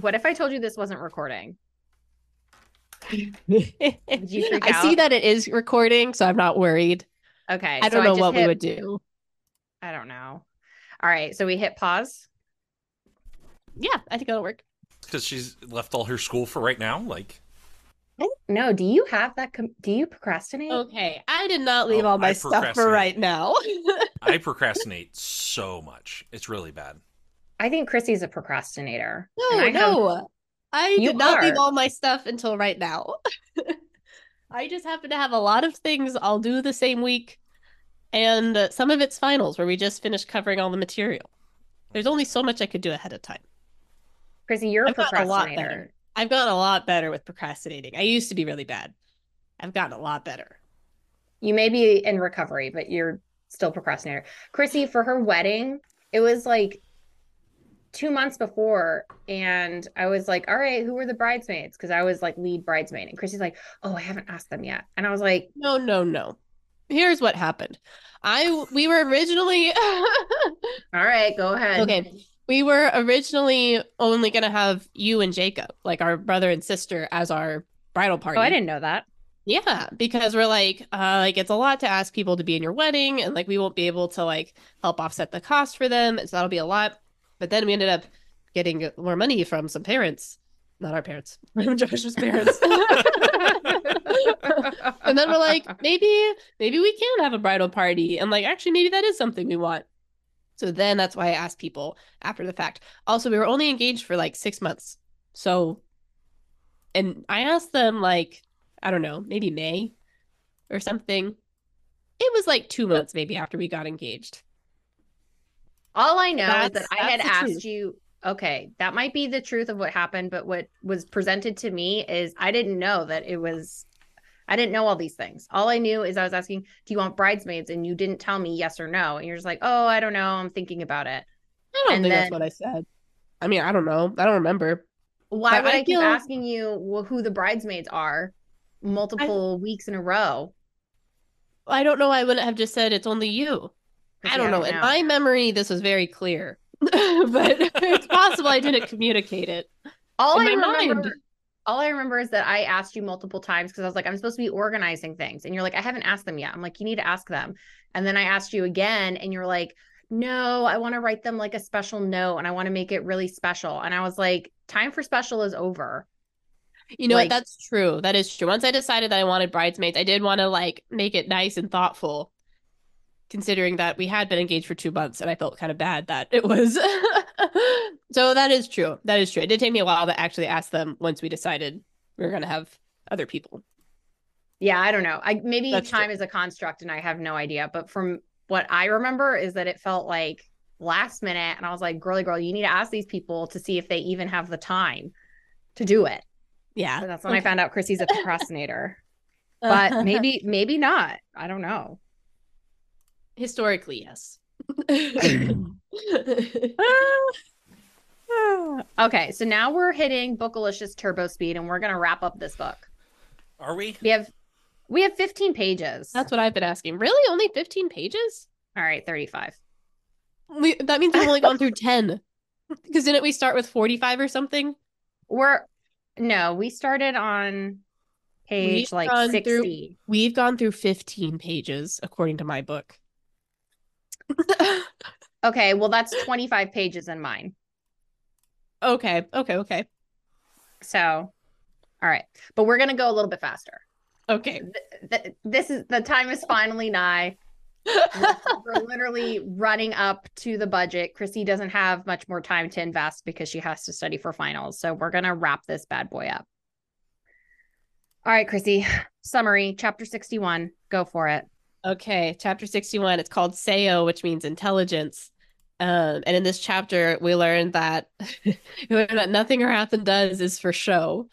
what if I told you this wasn't recording? Did you freak I see that it is recording, so I'm not worried. Okay. I don't know just what we would do. I don't know. All right. So we hit pause. Yeah, I think it'll work. Because she's left all her school for right now. Like, No, do you have that? Com- do you procrastinate? Okay, I did not leave Oh, all my stuff for right now. I procrastinate so much. It's really bad. I think Chrissy's a procrastinator. no, I have- no, I You did not leave all my stuff until right now. I just happen to have a lot of things I'll do the same week, and uh, some of it's finals where we just finished covering all the material. There's only so much I could do ahead of time. Chrissy, you're a I've gotten a lot procrastinator. better. I've gotten a lot better with procrastinating. I used to be really bad. I've gotten a lot better. You may be in recovery, but you're still procrastinator. Chrissy, for her wedding, it was like two months before, and I was like, "All right, who were the bridesmaids?" Because I was like lead bridesmaid, and Chrissy's like, "Oh, I haven't asked them yet," and I was like, No, no, no. Here's what happened. I we were originally "All right, go ahead." Okay. We were originally only going to have you and Jacob, like our brother and sister, as our bridal party. Oh, I didn't know that. Yeah, because we're like, uh, like it's a lot to ask people to be in your wedding, and like we won't be able to like help offset the cost for them, so that'll be a lot. But then we ended up getting more money from some parents, not our parents, from Josh's parents. and then we're like, maybe, maybe we can have a bridal party, and like actually, maybe that is something we want. So then that's why I asked people after the fact. Also, we were only engaged for like six months, so, and I asked them like I don't know, maybe May or something. It was like two months maybe after we got engaged. All I know is that I had asked truth. you. Okay, that might be the truth of what happened, but what was presented to me is I didn't know that it was. I didn't know all these things. All I knew is I was asking, "Do you want bridesmaids?" And you didn't tell me yes or no, and you're just like, "Oh, I don't know. I'm thinking about it." I don't And think then- that's what I said. I mean, I don't know. I don't remember. Why But would I I, keep asking you wh- who the bridesmaids are multiple weeks in a row? I don't know. I wouldn't have just said it's only you. I don't know. In my memory, this was very clear, but it's possible I didn't communicate it. all I remember, mind. all I remember is that I asked you multiple times because I was like, I'm supposed to be organizing things, and you're like, I haven't asked them yet. I'm like, you need to ask them, and then I asked you again, and you're like, No, I want to write them like a special note, and I want to make it really special. And I was like, time for special is over. You know Like- what? That's true. That is true. Once I decided that I wanted bridesmaids, I did want to like make it nice and thoughtful, considering that we had been engaged for two months and I felt kind of bad that it was. so that is true. That is true. It did take me a while to actually ask them once we decided we were going to have other people. Yeah, I don't know. I maybe That's time true. is a construct, and I have no idea. But from what I remember is that it felt like last minute, and I was like, girly girl, you need to ask these people to see if they even have the time to do it. Yeah. So that's when I found out Chrissy's a procrastinator. but maybe maybe not. I don't know. Historically, yes. Okay, so now we're hitting Bookalicious turbo speed and we're going to wrap up this book. Are we? We have we have 15 pages. That's what I've been asking. Really? Only 15 pages? All right, 35. We, that means we've only gone through 10. Because didn't we start with 45 or something? We're no, we started on page We've like gone 60. through- We've gone through 15 pages, according to my book. Okay, well that's 25 pages in mine. okay, okay, okay. So, all right. But we're going to go a little bit faster. Okay. Th- this is the time is finally nigh. We're, we're literally running up to the budget. Chrissy doesn't have much more time to invest because she has to study for finals. So we're going to wrap this bad boy up. All right, Chrissy. Summary, chapter 61. Go for it. Okay, chapter 61. It's called Seo, which means intelligence. Um, and in this chapter, we learn that we learn that nothing Hrathen does is for show.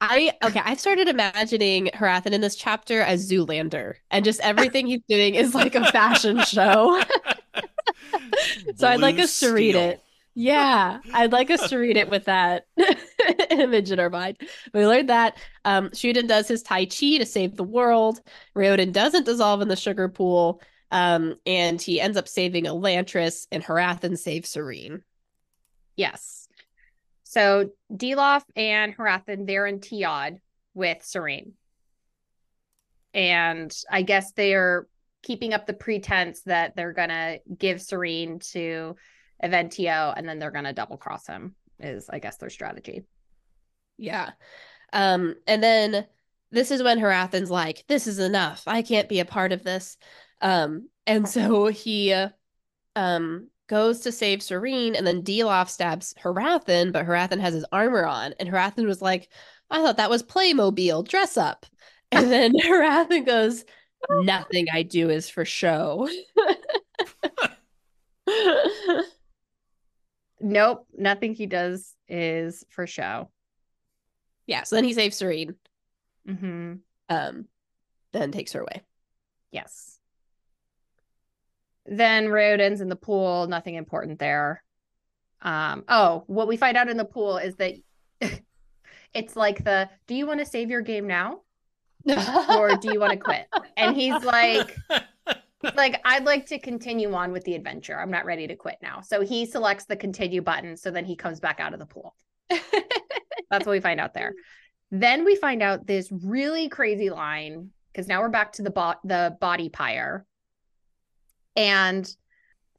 I okay, I've started imagining Hrathen in this chapter as Zoolander, and just everything he's doing is like a fashion show. So I'd like Blue us to read steel. it. Yeah, I'd like us to read it with that image in our mind. We learned that um, Shuden does his Tai Chi to save the world. Raoden doesn't dissolve in the sugar pool, um, and he ends up saving Elantris, and Hrathen saves Sarene. Yes. So Dilaf and Hrathen, they're in Teod with Sarene. And I guess they're keeping up the pretense that they're gonna give Sarene to Eventio and then they're gonna double cross him, is I guess their strategy. Yeah. Um, and then this is when Hrathen's like, this is enough. I can't be a part of this. Um, and so he uh, um goes to save Sarene, and then Dilaf stabs Hrathen, but Hrathen has his armor on, and Hrathen was like, I thought that was Playmobil, dress up. And then Hrathen goes, Nothing I do is for show. Nope, nothing he does is for show. yeah, so then he saves Sarene, Mm-hmm. um, then takes her away. Yes. Then Raoden's in the pool, nothing important there. Um, oh, what we find out in the pool is that it's like the do you want to save your game now? Or do you want to quit? And he's like, like, I'd like to continue on with the adventure. I'm not ready to quit now. So he selects the continue button. So then he comes back out of the pool. That's what we find out there. Then we find out this really crazy line because now we're back to the bo- the body pyre. And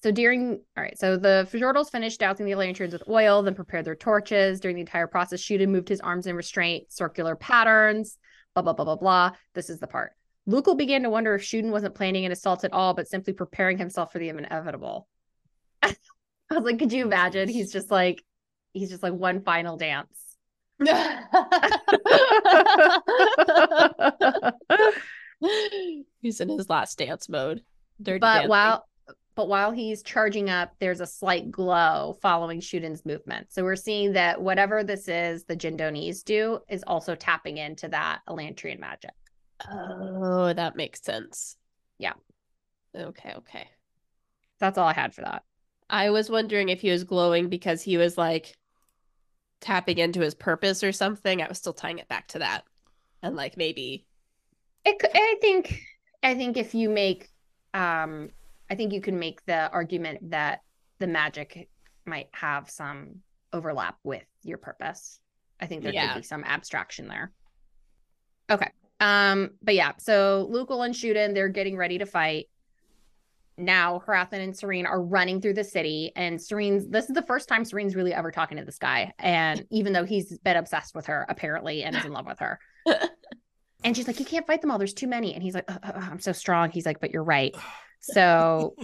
so during all right, so the Fjordells finished dousing the lanterns with oil, then prepared their torches. During the entire process, Shuden moved his arms in restraint, circular patterns, blah blah blah blah blah. This is the part. Lukel began to wonder if Shuden wasn't planning an assault at all, but simply preparing himself for the inevitable. I was like, could you imagine? He's just like, he's just like one final dance. He's in his last dance mode. Dirty but dancing. while but while he's charging up, there's a slight glow following Shuden's movement. So we're seeing that whatever this is, the Jindonis do is also tapping into that Elantrian magic. Oh, that makes sense. Yeah. Okay, okay. That's all I had for that. I was wondering if he was glowing because he was like tapping into his purpose or something. I was still tying it back to that. And like maybe It, I think I think if you make um I think you can make the argument that the magic might have some overlap with your purpose. I think there Yeah. could be some abstraction there. Okay. Um but yeah, so Lukel and Shuden they're getting ready to fight. Now Hrathen and Sarene are running through the city and Sarene's this is the first time Sarene's really ever talking to this guy and even though he's been obsessed with her apparently and is in love with her. And she's like, You can't fight them all. There's too many. And he's like, "Uh, uh, uh, I'm so strong. He's like, But you're right. So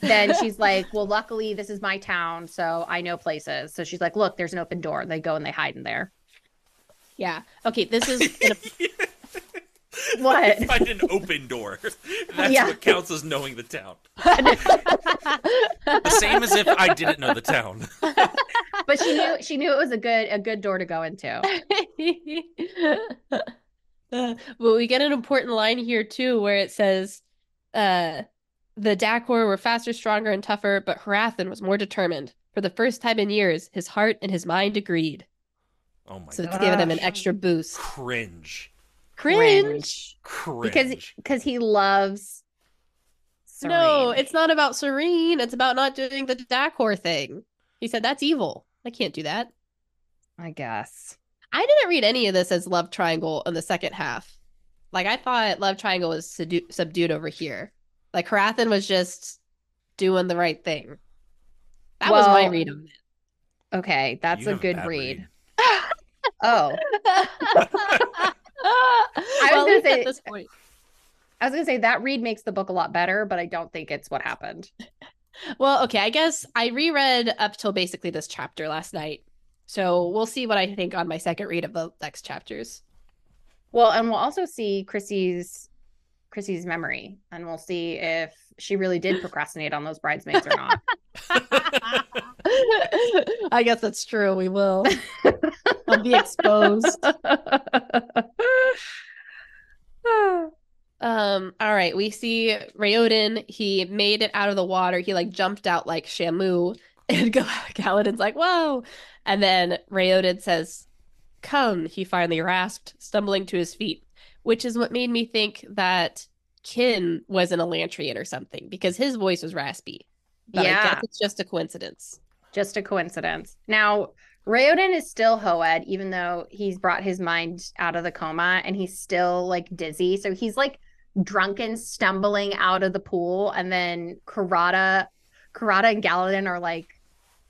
then she's like, Well, luckily, this is my town. So I know places. So she's like, Look, there's an open door. They go and they hide in there. yeah. Okay, this is in a- What? Find an open door. That's Yeah. what counts as knowing the town. The same as if I didn't know the town. But she knew she knew it was a good a good door to go into. Uh, but we get an important line here too where it says uh the Dakhor were faster, stronger, and tougher, but Hrathen was more determined. For the first time in years, his heart and his mind agreed. Oh my god. So it's god. giving him an extra boost. Cringe. Cringe. Cringe. Because because he loves No, it's not about Sarene. It's about not doing the Dakhor thing. He said that's evil. I can't do that. I guess. I didn't read any of this as love triangle in the second half. Like I thought love triangle was sedu- subdued over here. Like Hrathen was just doing the right thing. That was my Well, read on it. Okay, that's You a good bad read. Oh. I was gonna say- at this point. I was gonna say that read makes the book a lot better, but I don't think it's what happened. Well, okay, I guess I reread up till basically this chapter last night. So we'll see what I think on my second read of the next chapters. Well, and we'll also see Chrissy's Chrissy's memory, and we'll see if she really did procrastinate on those bridesmaids or not. I guess that's true. We will. I'll be exposed. Um, all right, we see Raoden. He made it out of the water. He like jumped out like Shamu, and Gal- Galladon's like, "Whoa!" And then Raoden says, "Come!" He finally rasped, stumbling to his feet, which is what made me think that Kin was an Elantrian or something because his voice was raspy. But I Yeah. guess it's just a coincidence. Just a coincidence. Now, Raoden is still Hoed, even though he's brought his mind out of the coma and he's still like dizzy. So he's like drunken, stumbling out of the pool, and then Karata, Karata and Galladon are like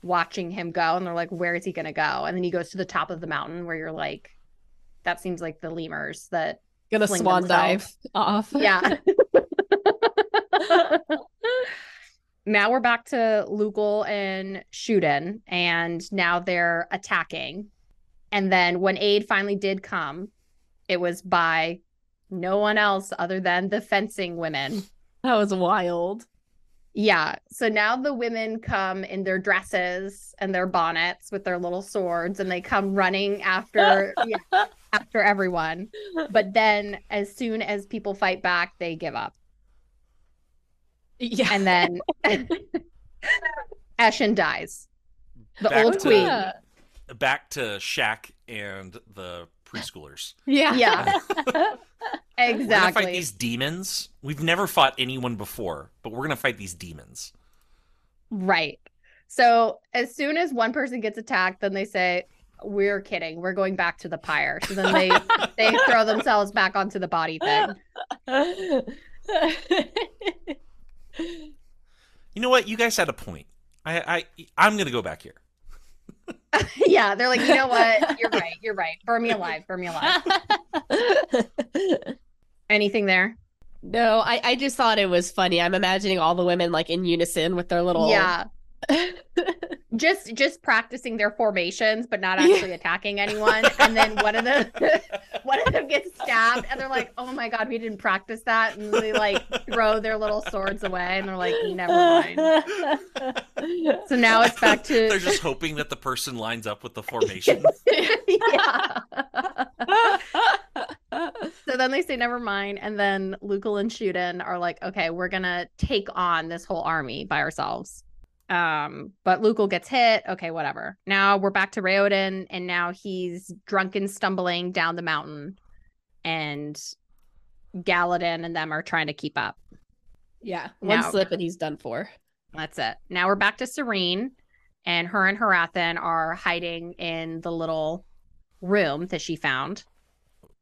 watching him go, and they're like, "Where is he gonna go?" And then he goes to the top of the mountain, where you're like, "That seems like the lemurs that Gonna swan dive off. Yeah. now we're back to Lukel and Shuden, and now they're attacking. And then when aid finally did come, it was by no one else other than the fencing women. That was wild. Yeah. So now the women come in their dresses and their bonnets with their little swords, and they come running after yeah, after everyone. But then, as soon as people fight back, they give up. Yeah. and then Eshin dies. The Back old to- queen. Back to Shaq and the preschoolers. Yeah. Yeah. We're gonna fight Exactly. these demons. We've never fought anyone before, but we're gonna fight these demons. Right. So as soon as one person gets attacked, then they say, "We're kidding. We're going back to the pyre." So then they they throw themselves back onto the body thing. You know what? You guys had a point. I, I I'm gonna go back here. yeah, they're like, you know what? You're right. You're right. Burn me alive. Burn me alive. Anything there? no, I, I just thought it was funny. I'm imagining all the women like in unison with their little Yeah. Just just practicing their formations, but not actually attacking anyone. And then one of them one of them gets stabbed and they're like, Oh my god, we didn't practice that. And they like throw their little swords away and they're like, never mind. So now it's back to They're just hoping that the person lines up with the formation. yeah. So then they say never mind, and then Lukel and Shuden are like, okay, we're gonna take on this whole army by ourselves. Um, but Lukel gets hit. Okay, whatever. Now we're back to Raoden, and now he's drunken, stumbling down the mountain, and Galladon and them are trying to keep up. yeah. One Now- slip and he's done for. That's it. Now we're back to Sarene, and her and Hrathen are hiding in the little room that she found.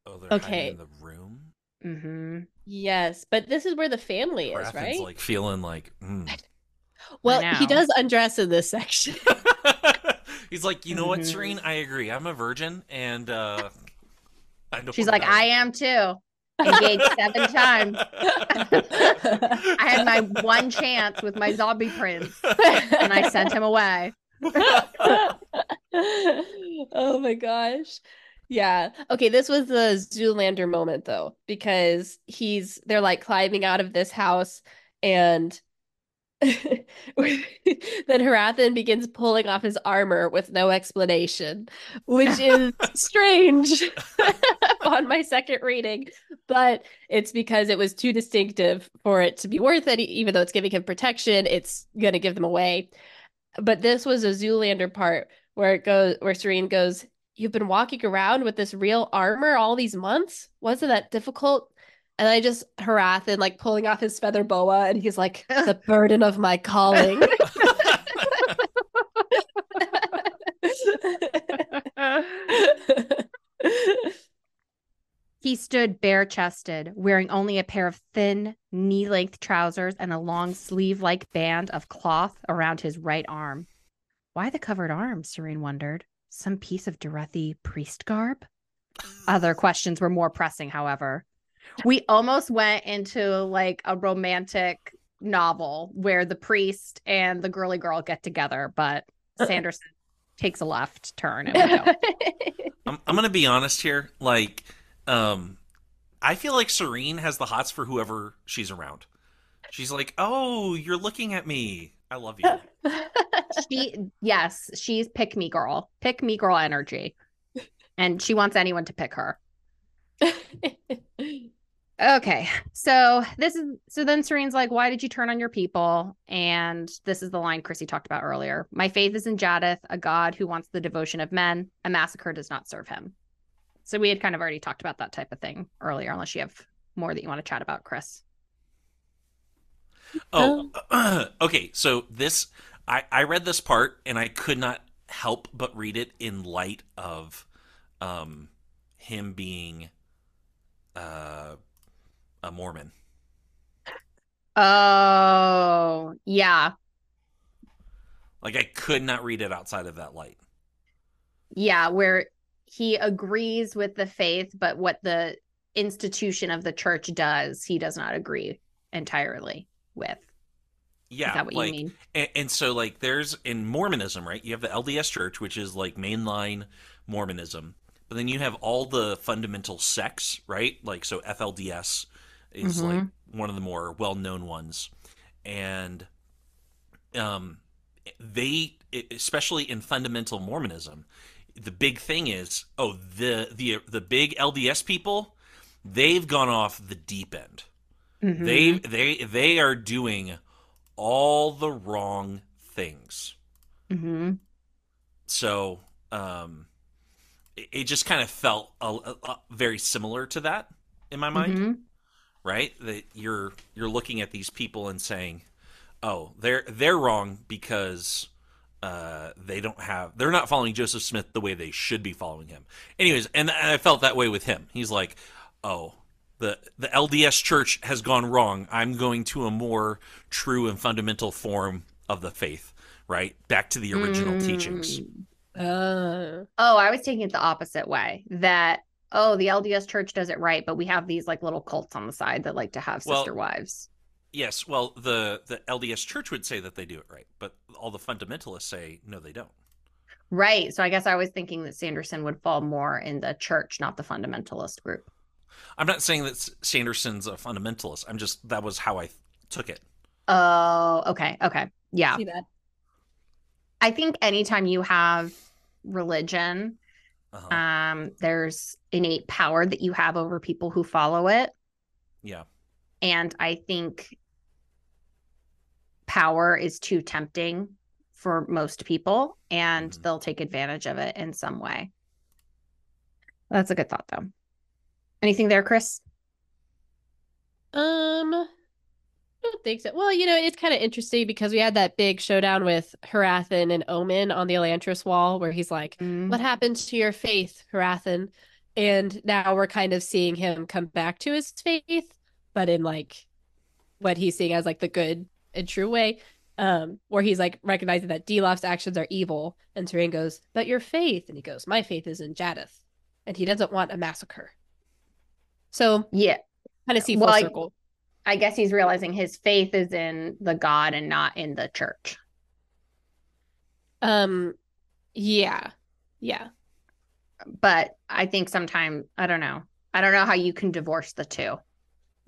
Oh, they're hiding Okay. in the room. Mm-hmm. Yes, but this is where the family is, Baratheon's right? like feeling like. mm. Well, he does undress in this section. He's like, you know what, Mhm. Sarene? I agree. I'm a virgin, and uh, I don't She's like. I am too. Engaged seven times. I had my one chance with my zombie prince, and I sent him away. oh my gosh. Yeah. Okay, this was the Zoolander moment though, because he's they're like climbing out of this house and then Hrathen begins pulling off his armor with no explanation, which is strange on my second reading, but it's because it was too distinctive for it to be worth it, even though it's giving him protection, it's gonna give them away. But this was a Zoolander part where it goes where Sarene goes, You've been walking around with this real armor all these months? Wasn't that difficult? And I just Hrathen like pulling off his feather boa and he's like, the burden of my calling. He stood bare chested, wearing only a pair of thin, knee length trousers and a long sleeve like band of cloth around his right arm. Why the covered arm? Sarene wondered. Some piece of Derethi priest garb? Other questions were more pressing, however. We almost went into like a romantic novel where the priest and the girly girl get together, but Sanderson takes a left turn and we. I'm, I'm gonna be honest here. Like, um, I feel like Sarene has the hots for whoever she's around. She's like, "Oh, you're looking at me. I love you." she yes she's pick me girl pick me girl energy and she wants anyone to pick her okay so this is so then sarene's like why did you turn on your people? And this is the line chrissy talked about earlier. My faith is in jaddeth a god who wants the devotion of men. A massacre does not serve him. So we had kind of already talked about that type of thing earlier unless you have more that you want to chat about chris. Oh, okay. So this, I I read this part and I could not help but read it in light of um, him being uh, a Mormon. Oh, yeah. Like I could not read it outside of that light. Yeah, where he agrees with the faith, but what the institution of the church does, he does not agree entirely with. Yeah, Is that what like, you mean? And, and so like there's in Mormonism, right? You have the LDS Church, which is like mainline Mormonism, but then you have all the fundamental sects, right? Like so FLDS is like one of the more well-known ones, and um, they especially in fundamental Mormonism, the big thing is oh the the the big LDS people, they've gone off the deep end. Mhm. They they they are doing all the wrong things. Mhm. So um, it, it just kind of felt a, a- a- very similar to that in my mind, Mhm. right? That you're you're looking at these people and saying, "Oh, they're they're wrong because." Uh, they don't have they're not following Joseph Smith the way they should be following him. Anyways, and I felt that way with him. He's like, "Oh, the the LDS church has gone wrong. I'm going to a more true and fundamental form of the faith, right? Back to the original teachings." Uh, Oh, I was taking it the opposite way. That oh, the LDS church does it right, but we have these like little cults on the side that like to have Well- sister wives. Yes, well, the the LDS Church would say that they do it right, but all the fundamentalists say no, they don't. Right. So I guess I was thinking that Sanderson would fall more in the church, not the fundamentalist group. I'm not saying that Sanderson's a fundamentalist. I'm just that was how I took it. Oh, okay. Okay. Yeah. see that. I think anytime you have religion, Uh-huh. um, there's innate power that you have over people who follow it. yeah, And I think power is too tempting for most people, and Mhm. they'll take advantage of it in some way. That's a good thought, though. Anything there, Chris? Um, I don't think so. Well, you know, it's kind of interesting because we had that big showdown with Hrathen and Omin on the Elantris wall where he's like, What happened to your faith, Hrathen? And now we're kind of seeing him come back to his faith, but in like what he's seeing as like the good and true way. Um, where he's like recognizing that Dilaf's actions are evil, and Tyrion goes, But your faith, and he goes, My faith is in Jaddeth. And he doesn't want a massacre. So Yeah. kind of see full Well, circle. I guess he's realizing his faith is in the God and not in the church. Um, yeah, yeah. But I think sometime, I don't know. I don't know how you can divorce the two.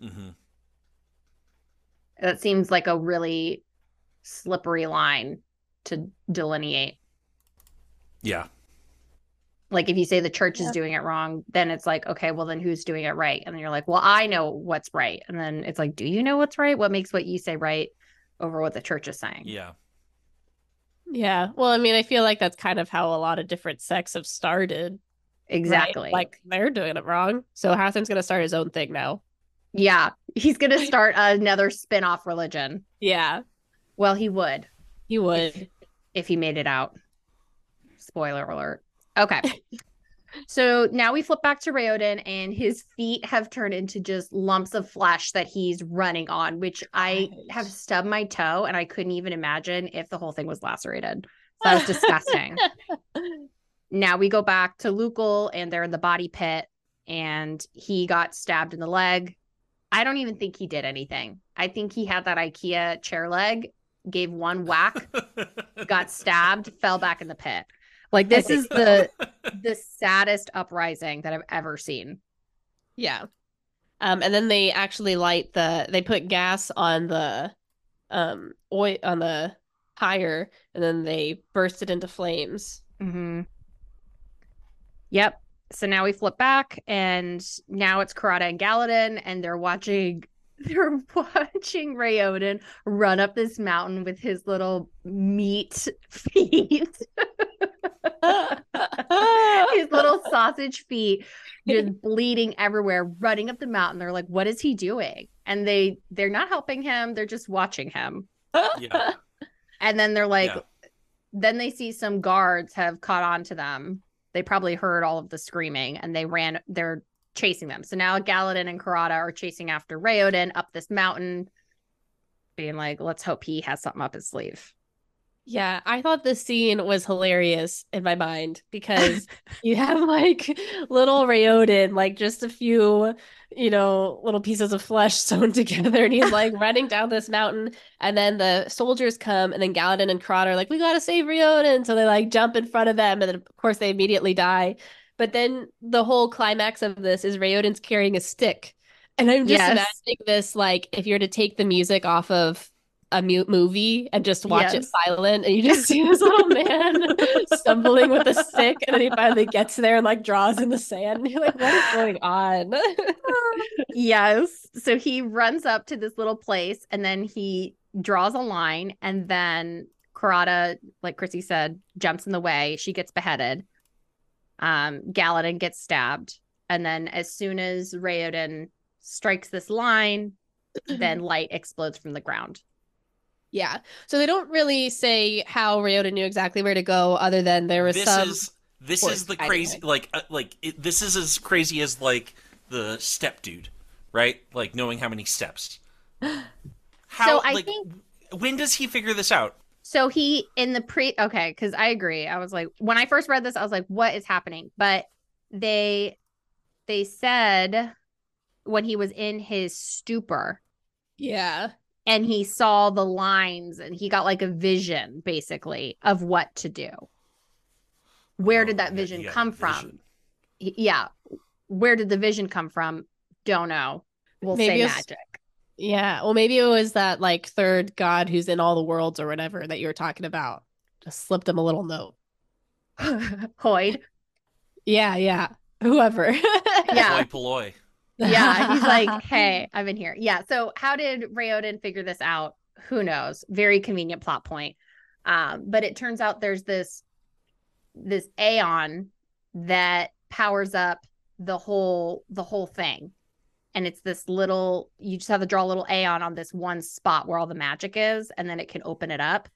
mm-hmm. That seems like a really slippery line to delineate. yeah, Like if you say the church is doing it wrong, then it's like, okay, well then who's doing it right? And then you're like, well, I know what's right. And then it's like, do you know what's right? What makes what you say right over what the church is saying? yeah, Yeah. Well, I mean, I feel like that's kind of how a lot of different sects have started. right? Exactly. Like they're doing it wrong. So Hrathen's gonna start his own thing now. yeah, he's going to start another spin-off religion. Yeah, Well, he would. he would. if he made it out. Spoiler alert. Okay. so now we flip back to Raoden, and his feet have turned into just lumps of flesh that he's running on, which I have stubbed my toe and I couldn't even imagine if the whole thing was lacerated. That was disgusting. now we go back to Lukel and they're in the body pit and he got stabbed in the leg. I don't even think he did anything. I think he had that IKEA chair leg, gave one whack, got stabbed, fell back in the pit. Like this is the the saddest uprising that I've ever seen. Yeah. Um, and then they actually light the they put gas on the um oil on the tire and then they burst it into flames. Mm-hmm. Yep. So now we flip back, and now it's Karata and Galladon, and they're watching. They're watching Raoden run up this mountain with his little meat feet, his little sausage feet, just bleeding everywhere, running up the mountain. They're like, "What is he doing?" And they they're not helping him; they're just watching him. yeah, And then they're like, Yeah. then they see some guards have caught on to them. They probably heard all of the screaming and they ran, they're chasing them. So now Galladon and Karata are chasing after Raoden up this mountain, being like, let's hope he has something up his sleeve. Yeah, I thought the scene was hilarious in my mind because you have like little Raoden, like just a few, you know, little pieces of flesh sewn together, and he's like running down this mountain. And then the soldiers come, and then Galladon and Karata are like, "We gotta save Raoden!" So they like jump in front of them, and then of course they immediately die. But then the whole climax of this is Raoden's carrying a stick, and I'm just Yes. imagining this like if you're to take the music off of a mute movie and just watch it silent and you just see this little man stumbling with a stick and then he finally gets there and like draws in the sand and you're like what is going on yes. So he runs up to this little place and then he draws a line and then Karata, like Chrissy said, jumps in the way. She gets beheaded. Um, Galladon gets stabbed. And then as soon as Raoden strikes this line, then light explodes from the ground. Yeah so they don't really say how Ryota knew exactly where to go other than there was this some is this is the crazy it. like uh, like it, this is as crazy as like the step dude right like knowing how many steps how I like think- when does he figure this out So he in the pre okay, because I agree. I was like, when I first read this, I was like, what is happening? But they they said when he was in his stupor yeah and he saw the lines and he got like a vision basically of what to do. Where did Oh, that yeah, vision yeah, come from? vision. He- yeah. Where did the vision come from? Don't know. We'll Maybe say it's- magic. yeah well maybe it was that like third god who's in all the worlds or whatever that you were talking about just slipped him a little note Hoid. yeah yeah whoever Yeah. Hoi polloi. Yeah, he's like, "Hey, I'm in here." Yeah. So, how did Raoden figure this out? Who knows? Very convenient plot point. Um, but it turns out there's this this Aon that powers up the whole the whole thing, and it's this little. You just have to draw a little Aon on this one spot where all the magic is, and then it can open it up.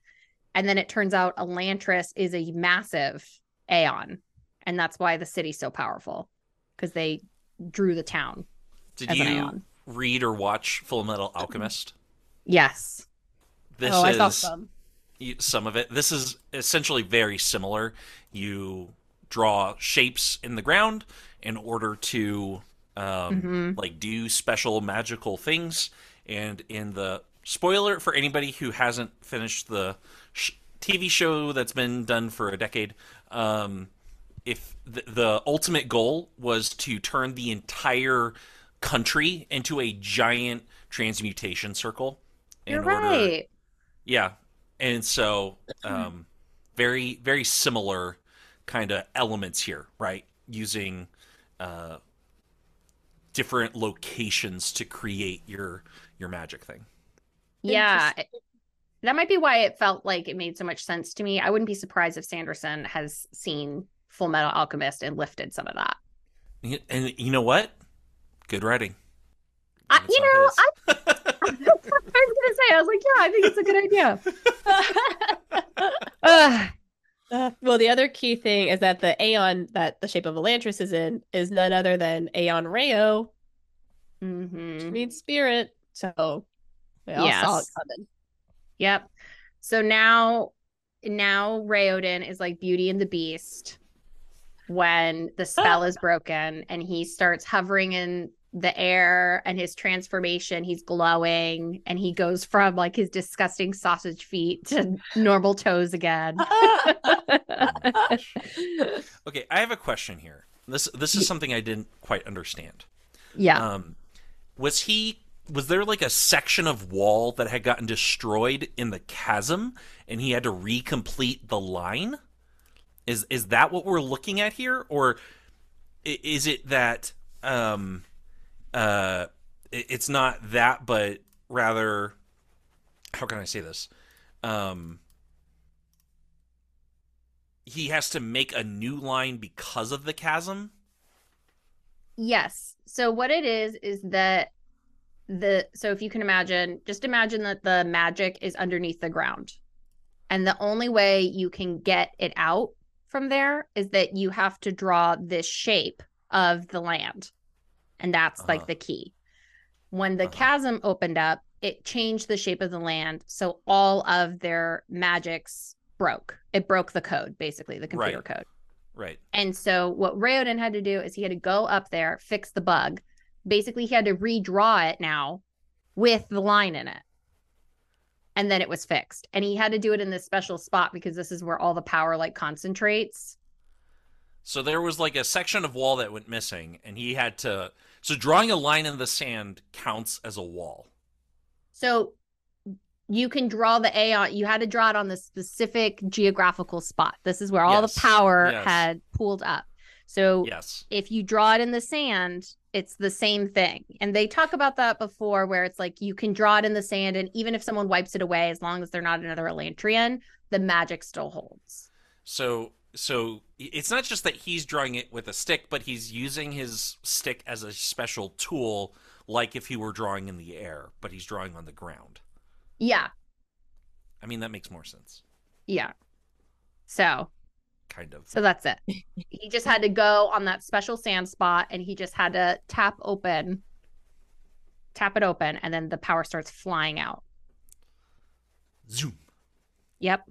And then it turns out Elantris is a massive Aon, and that's why the city's so powerful because they drew the town. Did As an you Aon. read or watch Fullmetal Alchemist? Yes. This oh, I is saw some. some of it. This is essentially very similar. You draw shapes in the ground in order to um, Mhm. like do special magical things. And in the spoiler for anybody who hasn't finished the sh- TV show that's been done for a decade, um, if the, the ultimate goal was to turn the entire country into a giant transmutation circle. in You're order- right. yeah. And so um very very similar kind of elements here, right? Using uh different locations to create your your magic thing. Yeah. That might be why it felt like it made so much sense to me. I wouldn't be surprised if Sanderson has seen Fullmetal Alchemist and lifted some of that. And you know what? Good writing. I, you know. I, I was gonna say, I was like, yeah, I think it's a good idea. Ugh. Uh, well, the other key thing is that the Aon that the shape of Elantris is in is none other than Aon Rao, which Mhm. means spirit. So we all saw it coming. Yep. So now, now Raoden is like Beauty and the Beast when the spell is broken and he starts hovering in the air and his transformation, he's glowing and he goes from like his disgusting sausage feet to normal toes again. Okay, I have a question here. This this is something I didn't quite understand. yeah. Um was he was there like a section of wall that had gotten destroyed in the chasm and he had to recomplete the line? Is is that what we're looking at here or is it that um uh it- it's not that but rather how can I say this? Um he has to make a new line because of the chasm? Yes. So what it is is that the so if you can imagine, just imagine that the magic is underneath the ground. And the only way you can get it out from there is that you have to draw this shape of the land. And that's Uh-huh. like the key. When the Uh-huh. chasm opened up, it changed the shape of the land. So all of their magics broke. It broke the code, basically, the computer Right. code. Right. And so what Raoden had to do is he had to go up there, fix the bug. Basically, he had to redraw it now with the line in it. And then it was fixed. And he had to do it in this special spot because this is where all the power like concentrates. So there was like a section of wall that went missing, and he had to. So drawing a line in the sand counts as a wall. So you can draw the A on you had to draw it on the specific geographical spot. This is where all Yes. the power Yes. had pooled up. So Yes. if you draw it in the sand, it's the same thing. And they talk about that before where it's like you can draw it in the sand and even if someone wipes it away as long as they're not another Elantrian, the magic still holds. So so it's not just that he's drawing it with a stick, but he's using his stick as a special tool, like if he were drawing in the air, but he's drawing on the ground. Yeah. I mean, that makes more sense. Yeah. So Kind of. so that's it. he just had to go on that special sand spot and he just had to tap open tap it open and then the power starts flying out. Zoom. Yep.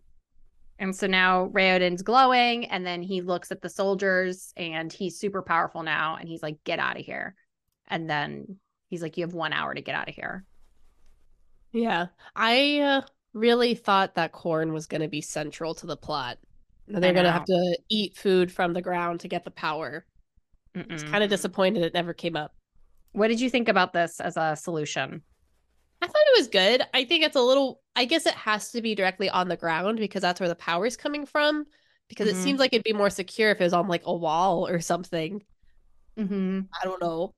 And so now Raoden's glowing, and then he looks at the soldiers, and he's super powerful now, and he's like, "Get out of here!" And then he's like, "You have one hour to get out of here." Yeah. I uh, really thought that corn was going to be central to the plot. That They're going to have to eat food from the ground to get the power. I was kind of disappointed it never came up. What did you think about this as a solution? I thought it was good. I think it's a little, I guess it has to be directly on the ground because that's where the power is coming from. Because Mhm. it seems like it'd be more secure if it was on like a wall or something. Mm-hmm. I don't know.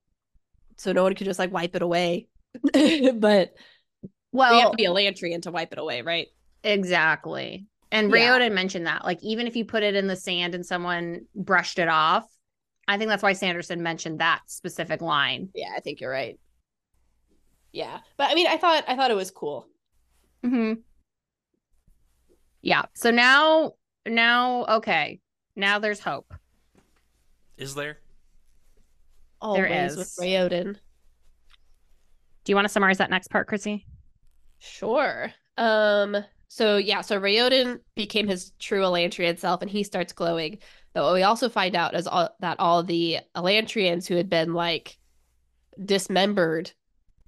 So no one could just like wipe it away. but Well, we have to be a Lantrian to wipe it away, right? exactly. And Yeah. Raoden mentioned that, like, even if you put it in the sand and someone brushed it off, I think that's why Sanderson mentioned that specific line. Yeah, I think you're right. Yeah. But I mean, I thought I thought it was cool. Hmm Yeah. So now, now, okay. Now there's hope. Is there? Always with is. Raoden. Do you want to summarize that next part, Chrissy? Sure. Um. So yeah. So Raoden became his true Elantrian self, and he starts glowing. But what we also find out is all, that all the Elantrians who had been like dismembered,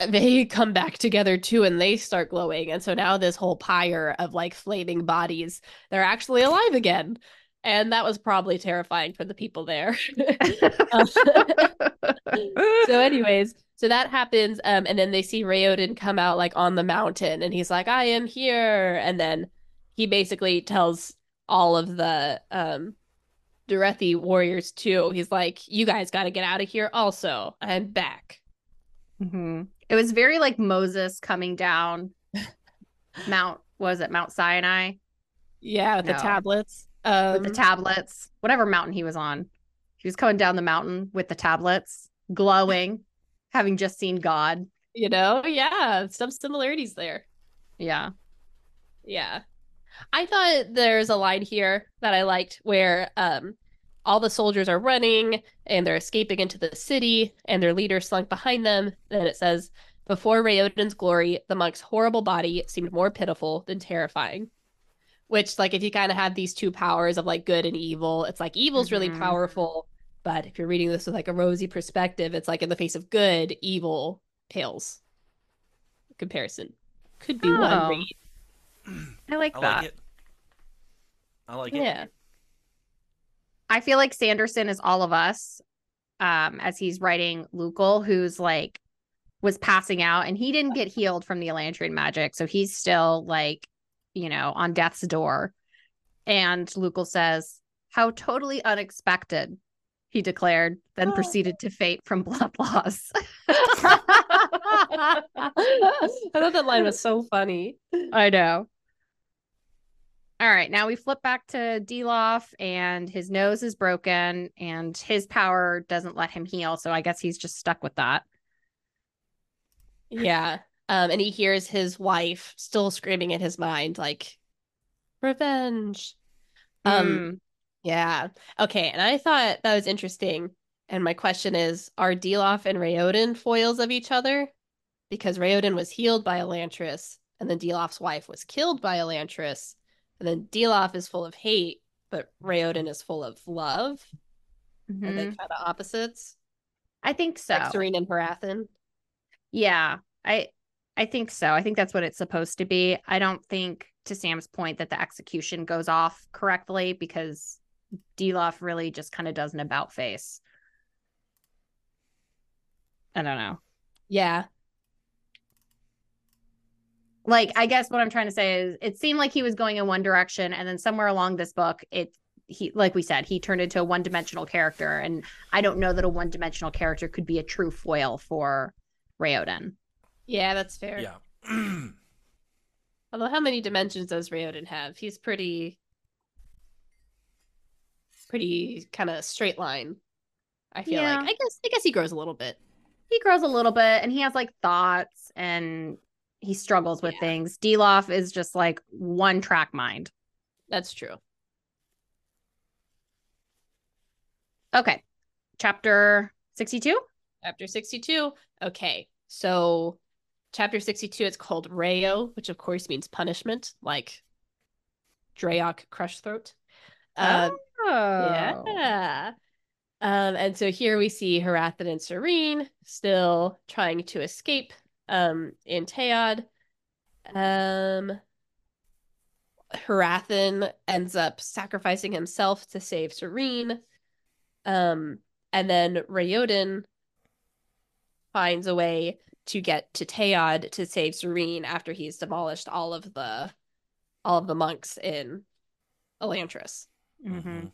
they come back together too, and they start glowing. And so now this whole pyre of like flaming bodies, they're actually alive again. And that was probably terrifying for the people there. Uh, so anyways so that happens um and then they see Raoden come out like on the mountain and he's like I am here and then he basically tells all of the um Derethi warriors too he's like you guys got to get out of here also I'm back Mhm. It was very like Moses coming down Mount, what was it Mount Sinai yeah with the tablets um with the tablets, whatever mountain he was on. He was coming down the mountain with the tablets, glowing, having just seen God. you know yeah some similarities there Yeah. Yeah. I thought there's a line here that I liked where um all the soldiers are running and they're escaping into the city and their leader slunk behind them. Then it says, Before Raoden's glory, the monk's horrible body seemed more pitiful than terrifying. Which, like, if you kind of have these two powers of like good and evil, it's like evil's really Mhm. powerful. But if you're reading this with like a rosy perspective, it's like in the face of good, evil pales. Comparison. Could be Oh. one read. I like I that. like it. I like it. Yeah. I feel like Sanderson is all of us um as he's writing Lukel who's like was passing out and he didn't get healed from the Elantrian magic so he's still like you know on death's door and Lukel says how totally unexpected he declared then Oh. proceeded to fate from blood loss I thought that line was so funny. I know. All right, now we flip back to Dilaf, and his nose is broken, and his power doesn't let him heal. So I guess he's just stuck with that. Yeah. Um, and he hears his wife still screaming in his mind, like, Revenge. Um, Mm. yeah. Okay, and I thought that was interesting. And my question is, are Dilaf and Raoden foils of each other? Because Raoden was healed by Elantris, and then Dilaf's wife was killed by Elantris, and then Dilaf is full of hate, but Raoden is full of love. Are they Mhm. kind of opposites? I think so. Like Sarene and Hrathen. Yeah, I I think so. I think that's what it's supposed to be. I don't think, to Sam's point, that the execution goes off correctly because Dilaf really just kind of does an about face. I don't know. Yeah. Like, I guess what I'm trying to say is, it seemed like he was going in one direction, and then somewhere along this book, it he like we said, he turned into a one dimensional character, and I don't know that a one dimensional character could be a true foil for Raoden. Yeah, that's fair. Yeah. Although how many dimensions does Raoden have? He's pretty pretty kind of straight line. I feel Yeah. like. I guess I guess he grows a little bit. he grows a little bit and he has like thoughts and he struggles with Yeah. things. Dilaf is just like one track mind. That's true. Okay. Chapter 62. Chapter 62. Okay. So chapter 62 it's called Rayo, which of course means punishment, like Drayok crush throat. Uh, oh. Yeah. Um, and so here we see Hrathen and Sarene still trying to escape um in Teod. Um Hrathen ends up sacrificing himself to save Sarene. Um, and then Raoden finds a way to get to Teod to save Sarene after he's demolished all of the all of the monks in Elantris. hmm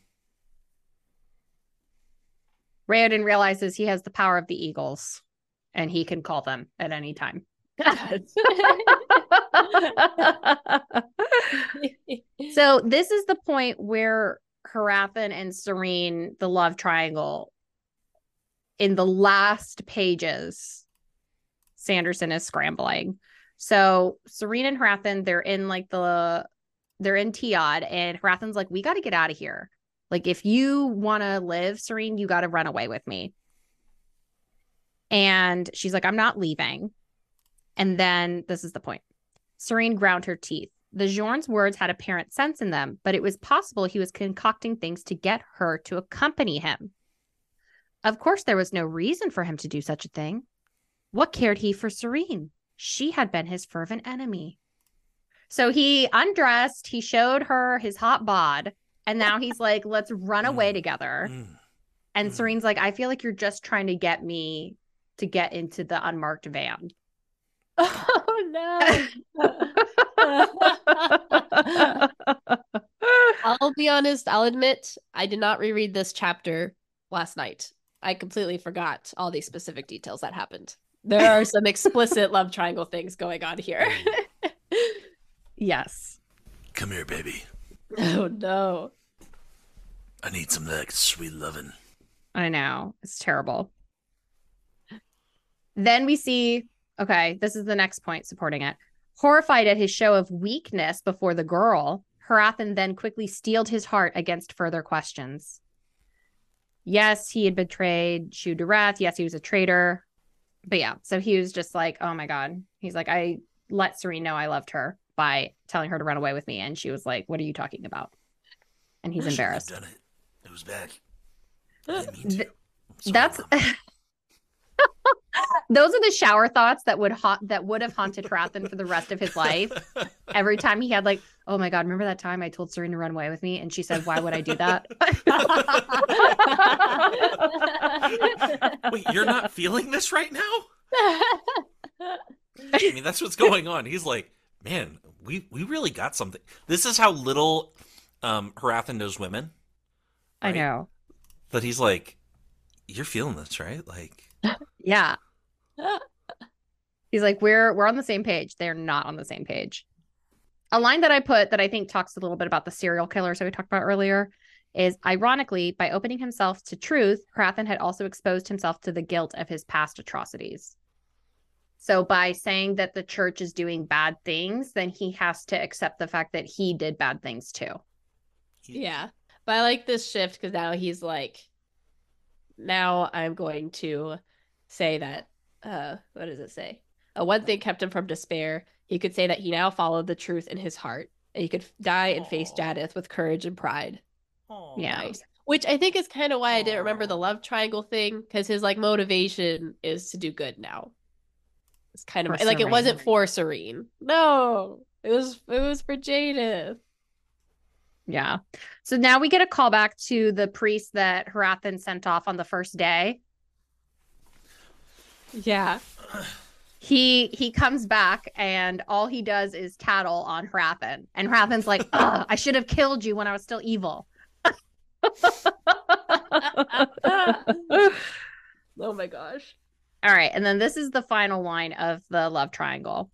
Raoden realizes he has the power of the eagles and he can call them at any time. so this is the point where Hrathen and Sarene, the love triangle, in the last pages, Sanderson is scrambling. So Sarene and Hrathen, they're in like the they're in Teod, and Hrathen's like, we got to get out of here. Like, if you want to live, Sarene, you got to run away with me. And she's like, I'm not leaving. And then this is the point. Sarene ground her teeth. The Gyorn's words had apparent sense in them, but it was possible he was concocting things to get her to accompany him. Of course, there was no reason for him to do such a thing. What cared he for Sarene? She had been his fervent enemy. So he undressed, he showed her his hot bod, and now he's like, let's run away Mm. together. Mm. And Mm. Sarene's like, I feel like you're just trying to get me to get into the unmarked van. Oh no. I'll be honest, I'll admit I did not reread this chapter last night. I completely forgot all these specific details that happened. There are some explicit love triangle things going on here. yes. Come here, baby. oh no. I need some of that sweet loving. I know. It's terrible. Then we see, okay, this is the next point supporting it. Horrified at his show of weakness before the girl, Hrathen then quickly steeled his heart against further questions. Yes, he had betrayed Shu-Dereth. Yes, he was a traitor. But yeah, so he was just like, oh my God. He's like, I let Sarene know I loved her by telling her to run away with me. And she was like, what are you talking about? And he's I embarrassed. done it. It was bad. Uh, I didn't mean to. Th- sorry, That's. those are the shower thoughts that would haunt that would have haunted Hrathen for the rest of his life. Every time he had like, oh my god, remember that time I told Sarene to run away with me, and she said, "Why would I do that?" Wait, you're not feeling this right now? I mean, that's what's going on. He's like, man, we we really got something. This is how little um Hrathen knows women. I know. That he's like, you're feeling this, right? Like, Yeah. He's like, we're we're on the same page. They're not on the same page. A line that I put that I think talks a little bit about the serial killers that we talked about earlier is ironically, by opening himself to truth, Hrathen had also exposed himself to the guilt of his past atrocities. So by saying that the church is doing bad things, then he has to accept the fact that he did bad things too. Yeah. But I like this shift because now he's like, now I'm going to say that, uh, what does it say? Uh, one thing kept him from despair. He could say that he now followed the truth in his heart. And he could die and face Aw. Jaddeth with courage and pride. Aw. Yeah. Nice. Which I think is kind of why I didn't remember the love triangle thing because his like motivation is to do good now. It's kind of For like it wasn't for Sarene. No, it was it was for Jaddeth. Yeah. So now we get a callback to the priest that Hrathen sent off on the first day. Yeah. He he comes back and all he does is tattle on Hrathen. And Hrathen's like, I should have killed you when I was still evil. oh my gosh. All right. And then this is the final line of the love triangle.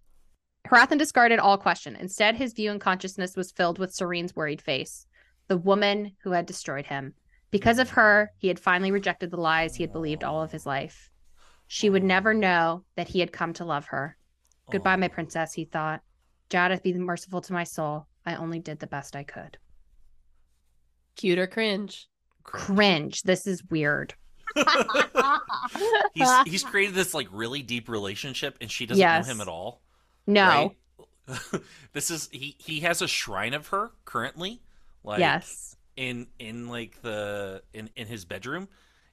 Hrathen discarded all question. Instead, his view and consciousness was filled with Sarene's worried face, the woman who had destroyed him. Because of her, he had finally rejected the lies he had believed all of his life. She would never know that he had come to love her. Goodbye, my princess, he thought. Jaddeth, be merciful to my soul. I only did the best I could. Cute or cringe? Cringe. This is weird. he's he's created this like really deep relationship and she doesn't Yes. know him at all. No. right? this is he he has a shrine of her currently. Like yes. in in like the in in his bedroom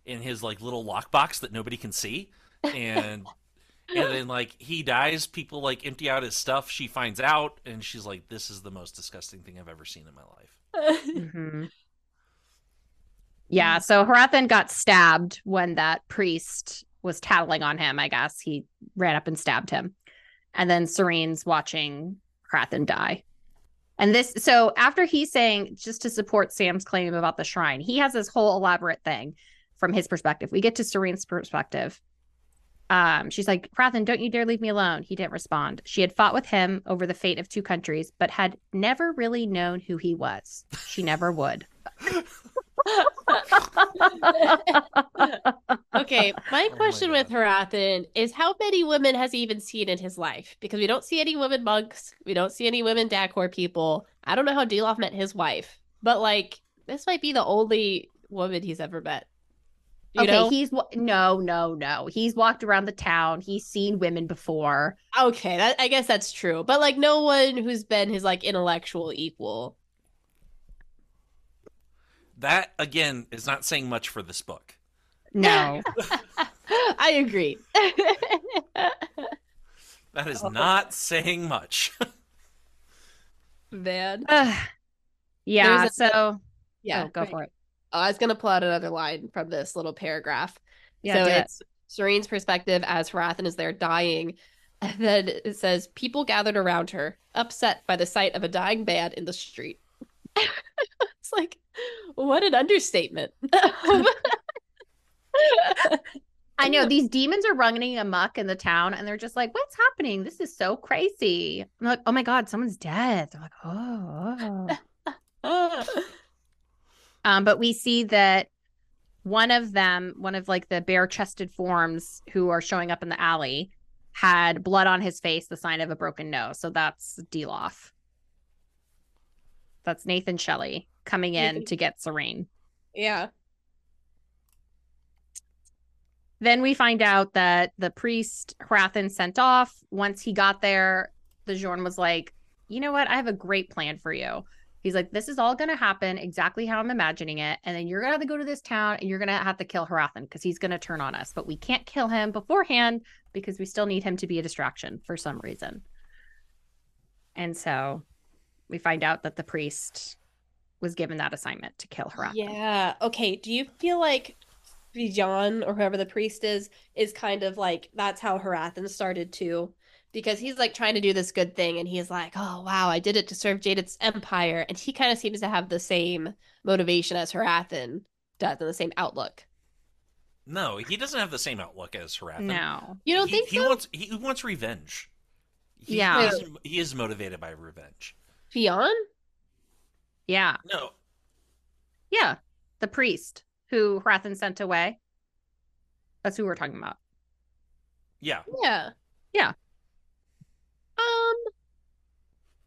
in his like little lockbox that nobody can see and and then like he dies people like empty out his stuff she finds out and she's like this is the most disgusting thing i've ever seen in my life hmm Yeah, so Hrathen got stabbed when that priest was tattling on him, I guess. He ran up and stabbed him. And then Sarene's watching Hrathen die. And this, so after he's saying, just to support Sam's claim about the shrine, he has this whole elaborate thing from his perspective. We get to Sarene's perspective. Um, she's like, Hrathen, don't you dare leave me alone. He didn't respond. She had fought with him over the fate of two countries, but had never really known who he was. She never would. okay, my my question with God. Hrathen is how many women has he even seen in his life? Because we don't see any women monks, we don't see any women Dakhor people. I don't know how Dilaf met his wife, but like this might be the only woman he's ever met. You okay, know? he's no, no, no. He's walked around the town. He's seen women before. Okay, that I guess that's true. But like no one who's been his like intellectual equal. that again is not saying much for this book No. I agree. that is oh. not saying much Man. Ugh. yeah. There's so Yeah. oh, go right. for it. I was gonna pull out another line from this little paragraph. Yeah, so do it. it's Sarene's perspective as Hrathen is there dying. And then it says, People gathered around her, upset by the sight of a dying man in the street. it's like, what an understatement. I know these demons are running amok in the town, and they're just like, "What's happening? This is so crazy." I'm like, "Oh my god, someone's dead." They're like, "Oh." oh." Um, but we see that one of them, one of like the bare chested forms who are showing up in the alley, had blood on his face, the sign of a broken nose. So that's Dilaf. That's Nathan Shelley coming in to get Sarene. yeah. Then we find out that the priest Hrathen sent off. Once he got there, the Gyorn was like, you know what? I have a great plan for you. He's like, this is all going to happen exactly how I'm imagining it. And then you're going to have to go to this town and you're going to have to kill Hrathen because he's going to turn on us. But we can't kill him beforehand because we still need him to be a distraction for some reason. And so we find out that the priest was given that assignment to kill Hrathen. Yeah. Okay. Do you feel like Fjon or whoever the priest is is kind of like that's how Hrathen started too? Because he's like trying to do this good thing and he's like, oh wow, I did it to serve Jaddeth's empire. And he kind of seems to have the same motivation as Hrathen does and the same outlook. no he doesn't have the same outlook as Hrathen. No. You don't he, think he so? wants he wants revenge He- Yeah. he's- he is motivated by revenge Fjon? Yeah. no Yeah. The priest who Hrathen sent away. That's who we're talking about. yeah Yeah. Yeah. Um,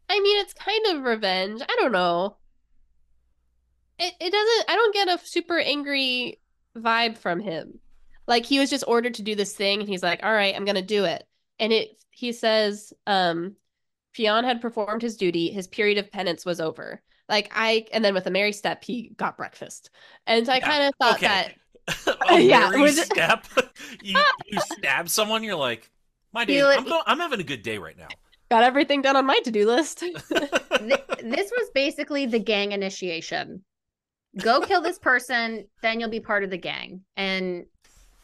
I mean, it's kind of revenge. I don't know. It it doesn't. I don't get a super angry vibe from him. Like he was just ordered to do this thing, and he's like, "All right, I'm gonna do it." And it he says, um, Fjon had performed his duty. His period of penance was over. Like I, and then with a merry step, he got breakfast. And so I Yeah, kind of thought okay. that a Yeah, merry was step. you you stab someone, you're like, my day. I'm, I'm having a good day right now. Got everything done on my to-do list. Th- this was basically the gang initiation. Go kill this person, then you'll be part of the gang. And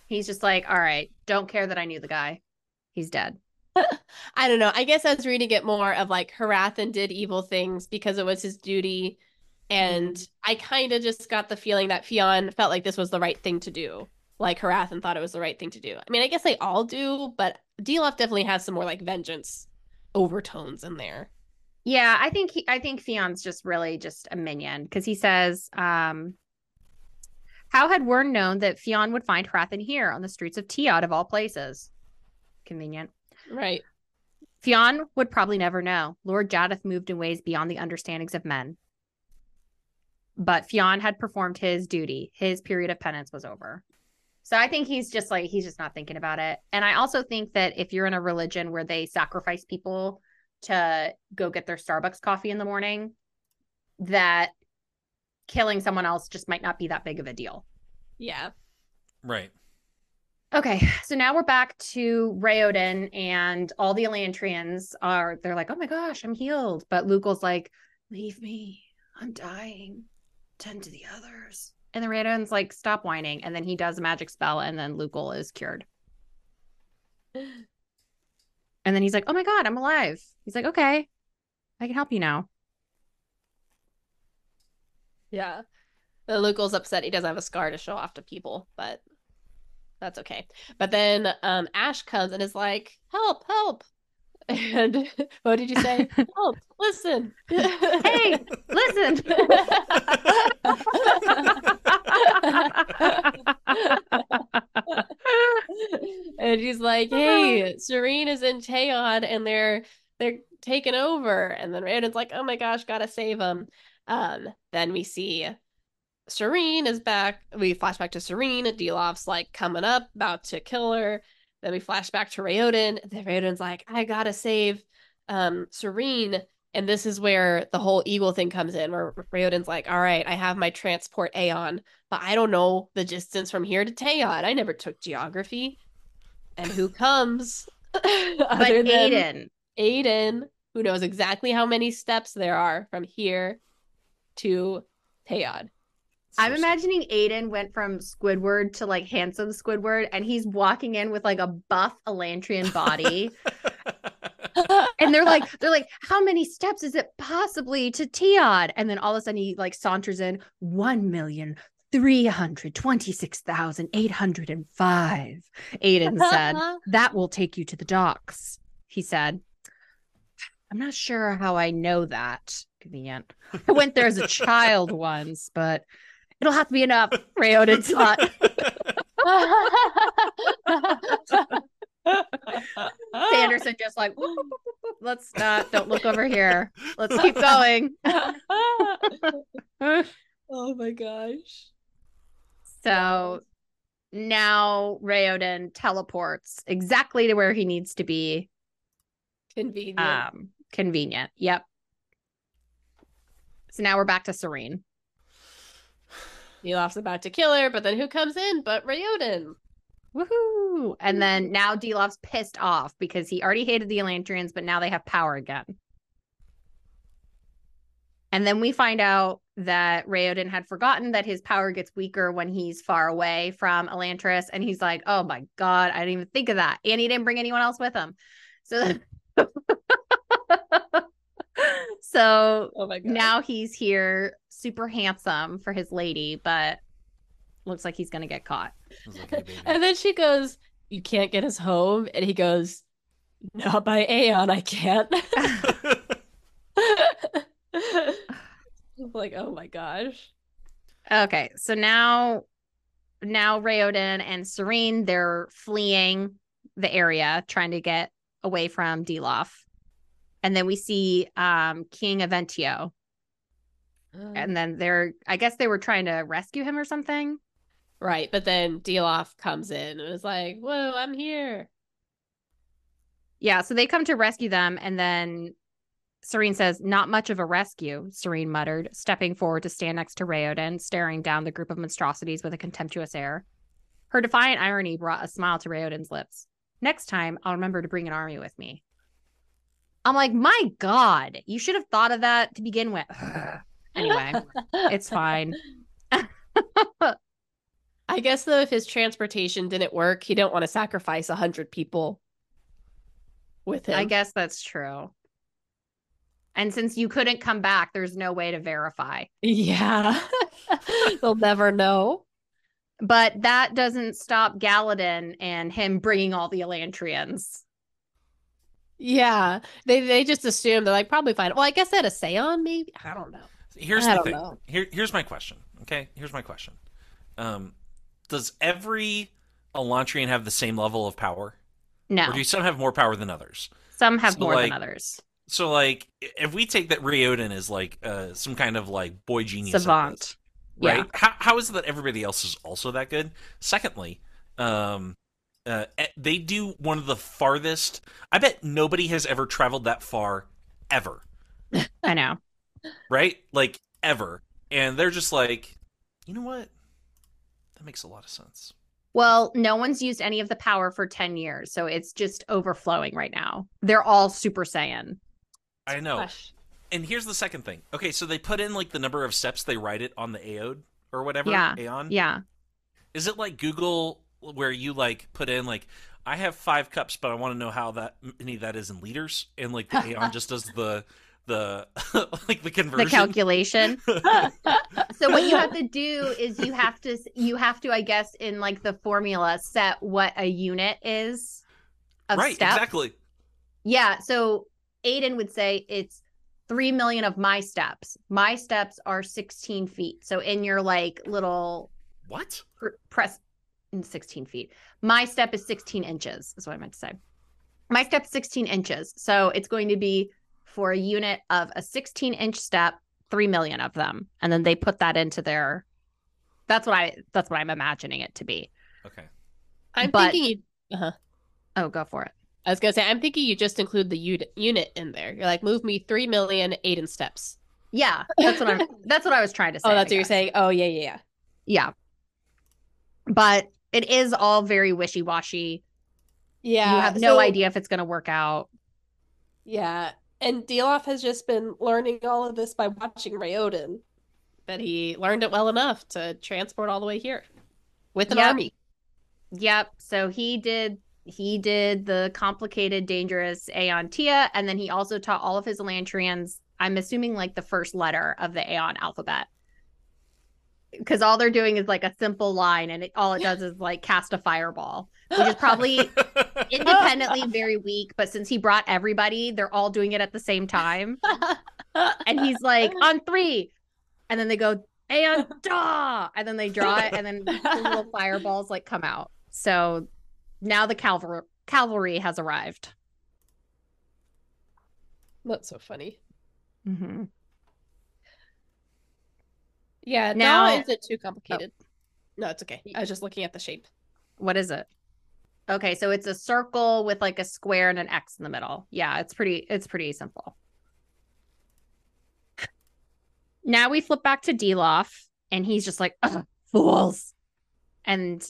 he's just like, all right, don't care that I knew the guy. He's dead. I don't know. I guess I was reading it more of like Hrathen did evil things because it was his duty. And mm-hmm. I kind of just got the feeling that Fjon felt like this was the right thing to do. Like Hrathen thought it was the right thing to do. I mean, I guess they all do, but Dilaf definitely has some more like vengeance overtones in there. Yeah, I think he, I think Fjon's just really just a minion because he says, um, how had Wyrn known that Fjon would find Hrathen here on the streets of Teod of all places? Convenient. Right. Fjon would probably never know. Lord Jaddeth moved in ways beyond the understandings of men. But Fjon had performed his duty. His period of penance was over. So I think he's just like he's just not thinking about it. And I also think that if you're in a religion where they sacrifice people to go get their Starbucks coffee in the morning, that killing someone else just might not be that big of a deal. Yeah. Right. Okay, so now we're back to Raoden and all the Elantrians are they're like, "Oh my gosh, I'm healed." But Lukel's like, "Leave me. I'm dying. Tend to the others." And the Raoden's like, "Stop whining." And then he does a magic spell and then Lukel is cured. And then he's like, "Oh my god, I'm alive." He's like, "Okay. I can help you now." Yeah. The Lukel's upset he doesn't have a scar to show off to people, but that's okay. But then um Ash comes and is like, "Help, help." And what did you say? help, listen. Hey, listen. and she's like, "Hey, Sarene is in Teod, and they're they're taking over." And then Raoden's like, "Oh my gosh, gotta save them." Um, then we see Sarene is back. We flash back to Sarene. Dilaf's like coming up, about to kill her. Then we flash back to Raoden. Then Raoden's like, "I gotta save um Sarene." And this is where the whole eagle thing comes in, where Raoden's like, "All right, I have my transport Aon, but I don't know the distance from here to Teod. I never took geography." And who comes? but other than Aiden, Aiden, who knows exactly how many steps there are from here to Teod. I'm imagining Aiden went from Squidward to like handsome Squidward, and he's walking in with like a buff Elantrian body, and they're like, they're like, how many steps is it possibly to Teod? And then all of a sudden he like saunters in one million three hundred twenty-six thousand eight hundred and five. Aiden said, "That will take you to the docks." He said, "I'm not sure how I know that." Convenient. I went there as a child once, but it'll have to be enough. Raoden thought. Sanderson just like, "Whoop, whoop, whoop, whoop, let's not, don't look over here. Let's keep going. oh my gosh. So now Raoden teleports exactly to where he needs to be. Convenient. Um, convenient. Yep. So now we're back to Sarene. Dilaf's about to kill her, but then who comes in but Raoden? Woohoo! And mm-hmm. then now Dilaf's pissed off because he already hated the Elantrians, but now they have power again. And then we find out that Raoden had forgotten that his power gets weaker when he's far away from Elantris. And he's like, oh my God, I didn't even think of that. And he didn't bring anyone else with him. So, so Oh my god. now he's here, super handsome for his lady, but looks like he's going to get caught. I was like, "Hey, baby." And then she goes, You can't get us home. And he goes, Not by Aon, I can't. like, oh my gosh. Okay, so now now Raoden and Sarene they're fleeing the area trying to get away from Dilaf. And then we see um King Eventeo. And then they're I guess they were trying to rescue him or something. right, but then Dilaf comes in and is like, "Whoa, I'm here." Yeah, so they come to rescue them, and then Sarene says, Not much of a rescue, Sarene muttered, stepping forward to stand next to Raoden, staring down the group of monstrosities with a contemptuous air. Her defiant irony brought a smile to Raoden's lips. Next time, I'll remember to bring an army with me. I'm like, My God, you should have thought of that to begin with. anyway, it's fine. I guess though, if his transportation didn't work, he didn't want to sacrifice a hundred people with him. I guess that's true. And since you couldn't come back, there's no way to verify. Yeah, they'll never know. But that doesn't stop Galladon and him bringing all the Elantrians. Yeah, they they just assume they're like probably fine. Well, I guess they had a Seon, maybe. I don't know. Here's I the don't thing. know. Here, here's my question. Okay, here's my question. Um, does every Elantrian have the same level of power, No, or do some have more power than others? some have So, more like, than others. So, like, if we take that Raoden is like uh, some kind of like boy genius, at this, Savant. right? Yeah. How how is it that everybody else is also that good? Secondly, um, uh, eh, they do one of the farthest. I bet nobody has ever traveled that far, ever. I know. Right? Like ever, and they're just like, you know what? That makes a lot of sense. Well, no one's used any of the power for 10 years, so it's just overflowing right now. They're all Super Saiyan. I know. Gosh. And here's the second thing. Okay, so they put in like the number of steps they write it on the AOD or whatever. Yeah. Aon. Yeah. Is it like Google where you like put in like I have five cups, but I want to know how that many that is in liters, and like the Aon just does the the like the conversion. The calculation. so what you have to do is you have to you have to I guess in like the formula set what a unit is of right, step. exactly. Yeah, so Aiden would say it's 3 million of my steps. My steps are 16 feet. So in your like little What? pr- press in 16 feet. My step is 16 inches, is what I meant to say. My step's 16 inches. So it's going to be for a unit of a 16 inch step, 3 million of them. And then they put that into their that's what I that's what I'm imagining it to be. Okay. I'm But- thinking. You, uh-huh. Oh, go for it. I was gonna say, I'm thinking you just include the unit unit in there. You're like, move me three million Aiden steps. Yeah, that's what I'm that's what I was trying to say. Oh, I that's what you're saying. Oh, yeah, yeah, yeah. Yeah. But it is all very wishy-washy. Yeah. you have no so- idea if it's going to work out. Yeah, and Dilaf has just been learning all of this by watching Raoden, but he learned it well enough to transport all the way here with an Yep. army. Yep. So he did he did the complicated, dangerous Aon Tia, and then he also taught all of his Elantrians, I'm assuming like the first letter of the Aon alphabet. Because all they're doing is like a simple line, and it, all it does is like cast a fireball, which is probably independently very weak. But since he brought everybody, they're all doing it at the same time. And he's like, on three. And then they go, Aon da. And then they draw it, and then the little fireballs like come out. So now the cavalry cavalry has arrived. That's so funny. Mm-hmm. Yeah, Now- now isn't too complicated. Oh. No, it's okay. I was just looking at the shape. What is it? Okay, so it's a circle with like a square and an X in the middle. Yeah, it's pretty it's pretty simple. Now we flip back to Dilaf and he's just like, "Ugh, fools. And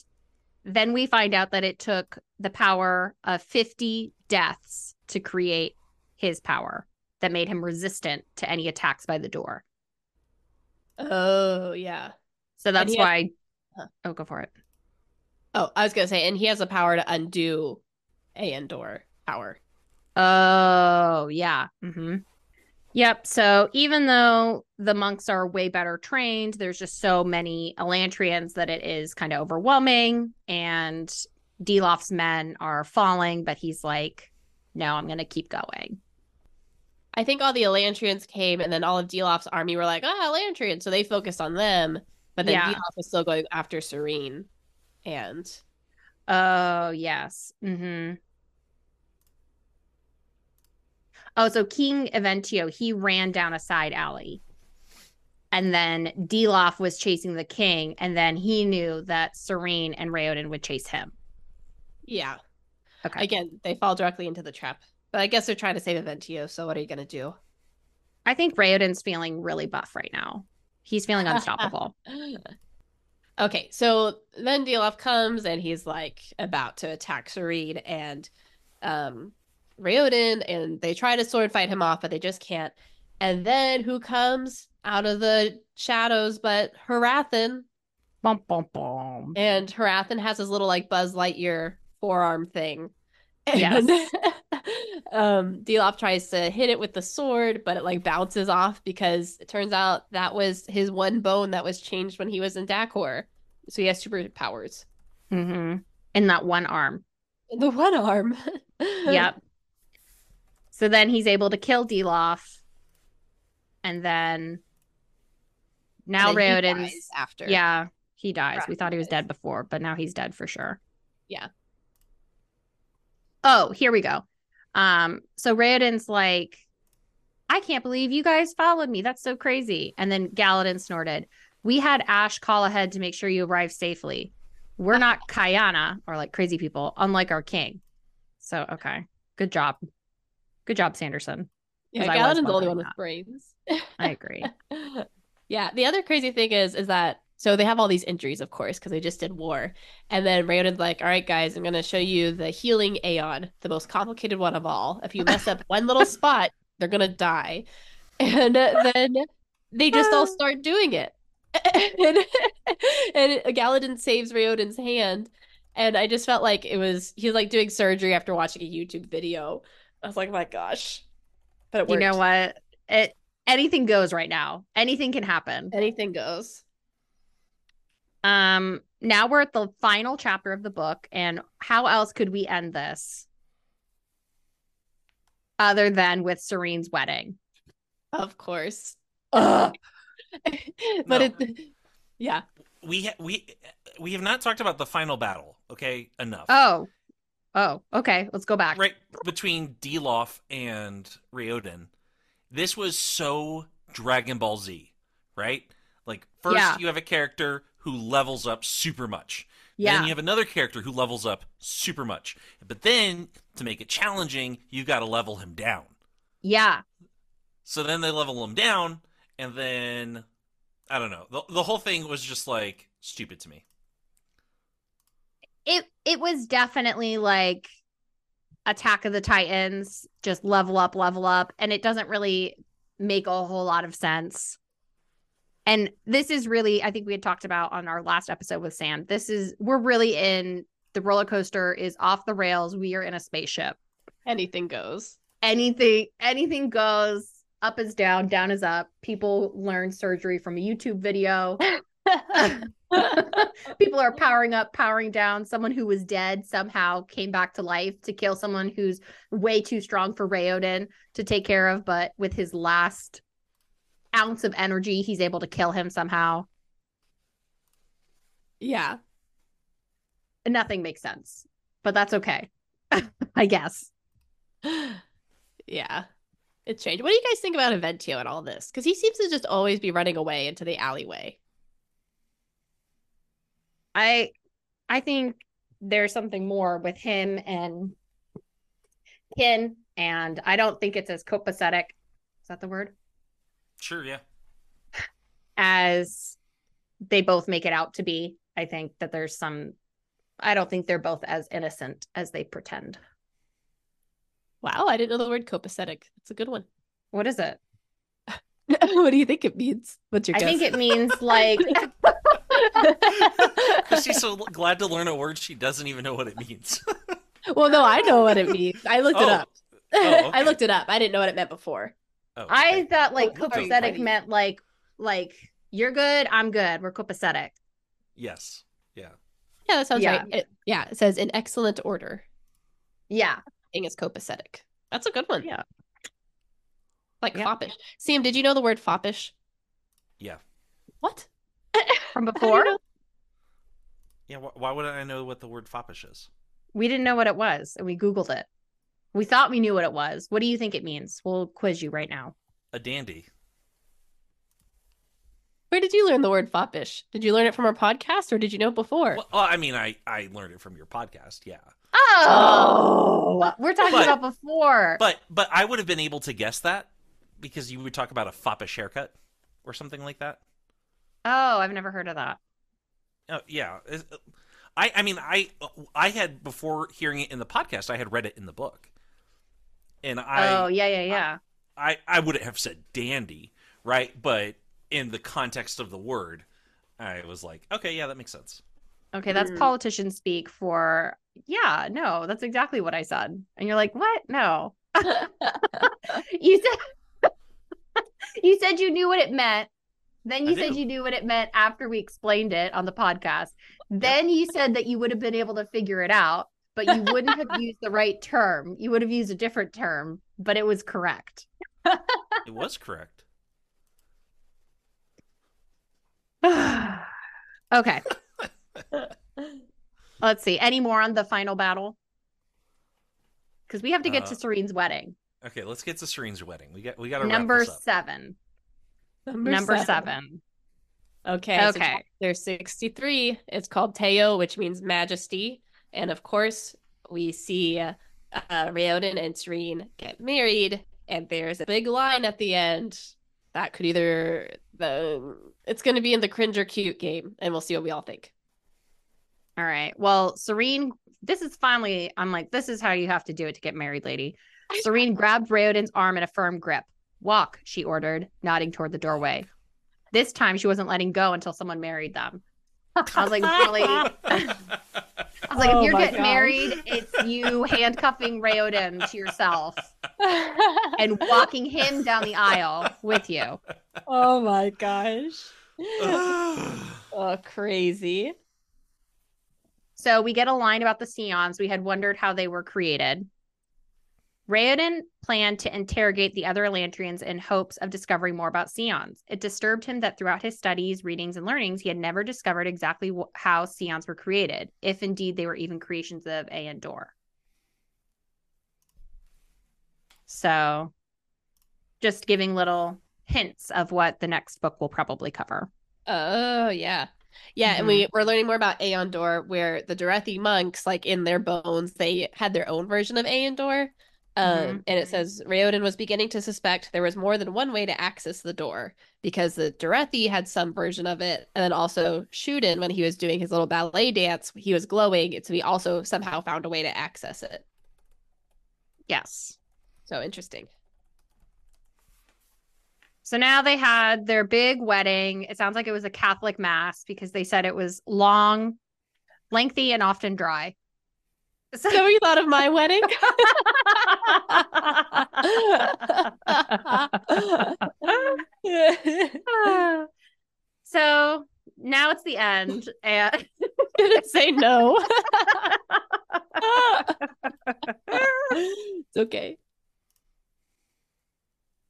then we find out that it took the power of 50 deaths to create his power that made him resistant to any attacks by the Dor. Oh, yeah. So that's he has- why Huh. Oh, go for it. Oh, I was gonna say, and he has the power to undo a Endor power. Oh, yeah. hmm Yep. So even though the monks are way better trained, there's just so many Elantrians that it is kind of overwhelming. And Dilaf's men are falling, but he's like, no, I'm going to keep going. I think all the Elantrians came, and then all of Dilaf's army were like, "Ah, Elantrians," so they focused on them. But then Yeah. Dilaf was still going after Sarene, and Oh, yes. Mm hmm. Oh, so King Eventeo, he ran down a side alley. And then Dilaf was chasing the king, and then he knew that Sarene and Raoden would chase him. Yeah. Okay. Again, they fall directly into the trap. But I guess they're trying to save Eventeo, so what are you gonna do? I think Raoden's feeling really buff right now. He's feeling unstoppable. okay, so then Dilaf comes and he's like about to attack Sarene and um Raoden, and they try to sword fight him off, but they just can't. And then who comes out of the shadows but Hrathen? bum, bum, bum. And Hrathen has his little like Buzz Lightyear forearm thing. Yes. And, um, Dilaf tries to hit it with the sword, but it like bounces off because it turns out that was his one bone that was changed when he was in Dakhor. So he has superpowers. hmm In that one arm. The one arm. Yep. So then he's able to kill Dilaf. And then now Raoden's after. Yeah, he dies. We thought he was dead before, but now he's dead for sure. Yeah. Oh, here we go. Um, so Raoden's like, I can't believe you guys followed me. That's so crazy. And then Galladon snorted, We had Ash call ahead to make sure you arrived safely. We're not Kayana or like crazy people, unlike our king. So okay. Good job. Good job, Sanderson. Yeah, Galladon's the only one with brains. I agree. yeah, the other crazy thing is is that so they have all these injuries, of course, because they just did war. And then Raoden's like, all right, guys, I'm gonna show you the healing Aon, the most complicated one of all. If you mess up one little spot, they're gonna die. And then they just all start doing it. and, and Galladon saves Raoden's hand. And I just felt like it was he's like doing surgery after watching a YouTube video. I was like, my gosh. But it You know what? It anything goes right now. Anything can happen. Anything goes. Um, now we're at the final chapter of the book, and how else could we end this other than with Sarene's wedding? Of course. But No. it yeah. We ha- we we have not talked about the final battle. Okay, enough. Oh, oh, okay. Let's go back. right between Dilaf and Raoden. This was so Dragon Ball Z, right? Like first Yeah. you have a character who levels up super much. Then you have another character who levels up super much. But then to make it challenging, you've got to level him down. yeah. So then they level him down and then I don't know. The, the whole thing was just like stupid to me. It it was definitely like Attack of the Titans, just level up, level up, and it doesn't really make a whole lot of sense. And this is really, I think we had talked about on our last episode with Sam. This is we're really in the roller coaster is off the rails. We are in a spaceship. Anything goes. Anything, anything goes. Up is down, down is up. People learn surgery from a YouTube video. People are powering up, powering down. Someone who was dead somehow came back to life to kill someone who's way too strong for Raoden to take care of, but with his last ounce of energy, he's able to kill him somehow. yeah. Nothing makes sense, but that's okay. I guess. yeah. It's changed. What do you guys think about Eventeo and all this? Because he seems to just always be running away into the alleyway. I I think there's something more with him and Kiin, and I don't think it's as copacetic. Is that the word? Sure, yeah. As they both make it out to be. I think that there's some I don't think they're both as innocent as they pretend. Wow, I didn't know the word copacetic. That's a good one. What is it? what do you think it means? What's your I guess? think it means like she's so glad to learn a word she doesn't even know what it means. well, no, I know what it means. I looked it Oh. up. Oh, I looked it up. I didn't know what it meant before. Oh, I okay. thought like Oh, copacetic sorry. meant like like you're good, I'm good. We're copacetic. yes, yeah. Yeah, that sounds Yeah. right. It, yeah, it says in excellent order. Yeah. Thing is copacetic. That's a good one. Yeah. Like Yeah. foppish. Sam, did you know the word foppish? Yeah. What? From How do you before. Yeah, wh- why would I know what the word foppish is? we didn't know what it was, and we Googled it. We thought we knew what it was. What do you think it means? We'll quiz you right now. A dandy. Where did you learn the word foppish? Did you learn it from our podcast or did you know it before? Well, uh, I mean, I I learned it from your podcast, yeah. Oh, we're talking But- about before. But but I would have been able to guess that because you would talk about a foppish haircut or something like that. oh, I've never heard of that. Oh yeah, uh, I I mean I uh, I had before hearing it in the podcast, I had read it in the book, and I oh, yeah, yeah, yeah. I I wouldn't have said dandy, right? But in the context of the word, I was like, okay, yeah, that makes sense. Okay, that's Mm. politician speak for yeah, no, that's exactly what I said. And you're like, "What? No." you said You said you knew what it meant. Then I you said do. you knew what it meant after we explained it on the podcast. Then you said that you would have been able to figure it out, but you wouldn't have used the right term. You would have used a different term, but it was correct. It was correct. okay. Let's see. Any more on the final battle? Because we have to get to Uh, Sarene's wedding. Okay, let's get to Sarene's wedding. We got we got to Number wrap this up. seven. Number, Number seven. seven. Okay. Okay. There's 63. It's called Teo, which means majesty. And of course, we see uh, uh, Raoden and Sarene get married, and there's a big line at the end. That could either the it's going to be in the cringe or cute game, and we'll see what we all think. All right. Well, Sarene, this is finally, I'm like, this is how you have to do it to get married, lady. Sarene grabbed Raoden's arm in a firm grip. Walk, she ordered, nodding toward the doorway. This time she wasn't letting go until someone married them. I was like, really? I was like, Oh if you're getting gosh. married, it's you handcuffing Raoden to yourself and walking him down the aisle with you. oh my gosh. oh, crazy. So we get a line about the Seons. We had wondered how they were created. Raoden planned to interrogate the other Elantrians in hopes of discovering more about Seons. It disturbed him that throughout his studies, readings, and learnings, he had never discovered exactly wh- how Seons were created, if indeed they were even creations of AonDor. So, just giving little hints of what the next book will probably cover. Oh yeah. Yeah, and we mm-hmm. we're learning more about Aondor, where the Derethi monks, like in their bones, they had their own version of Aondor. Um, and it says Raoden was beginning to suspect there was more than one way to access the Dor because the Derethi had some version of it, and then also Shuden, when he was doing his little ballet dance, he was glowing, so he also somehow found a way to access it. Yes. So interesting. So now they had their big wedding. It sounds like it was a Catholic mass because they said it was long, lengthy, and often dry. So- So you thought of my wedding? so now it's the end. And Didn't say no. it's okay.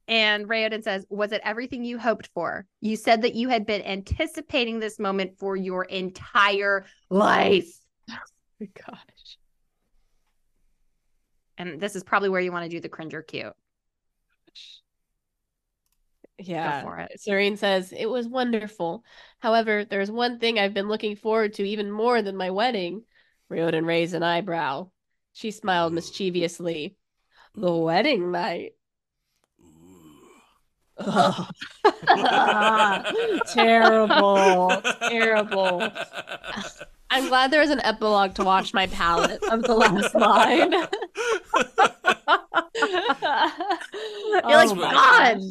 and Raoden says, Was it everything you hoped for? You said that you had been anticipating this moment for your entire life. Oh my gosh. And this is probably where you want to do the cringer cute. Yeah. for it. Sarene says, It was wonderful. However, there's one thing I've been looking forward to even more than my wedding. Raoden raised an eyebrow. She smiled mischievously. The wedding night. Ugh. terrible. Terrible. I'm glad there is an epilogue to wash my palate of the last line. You're like, Oh my God.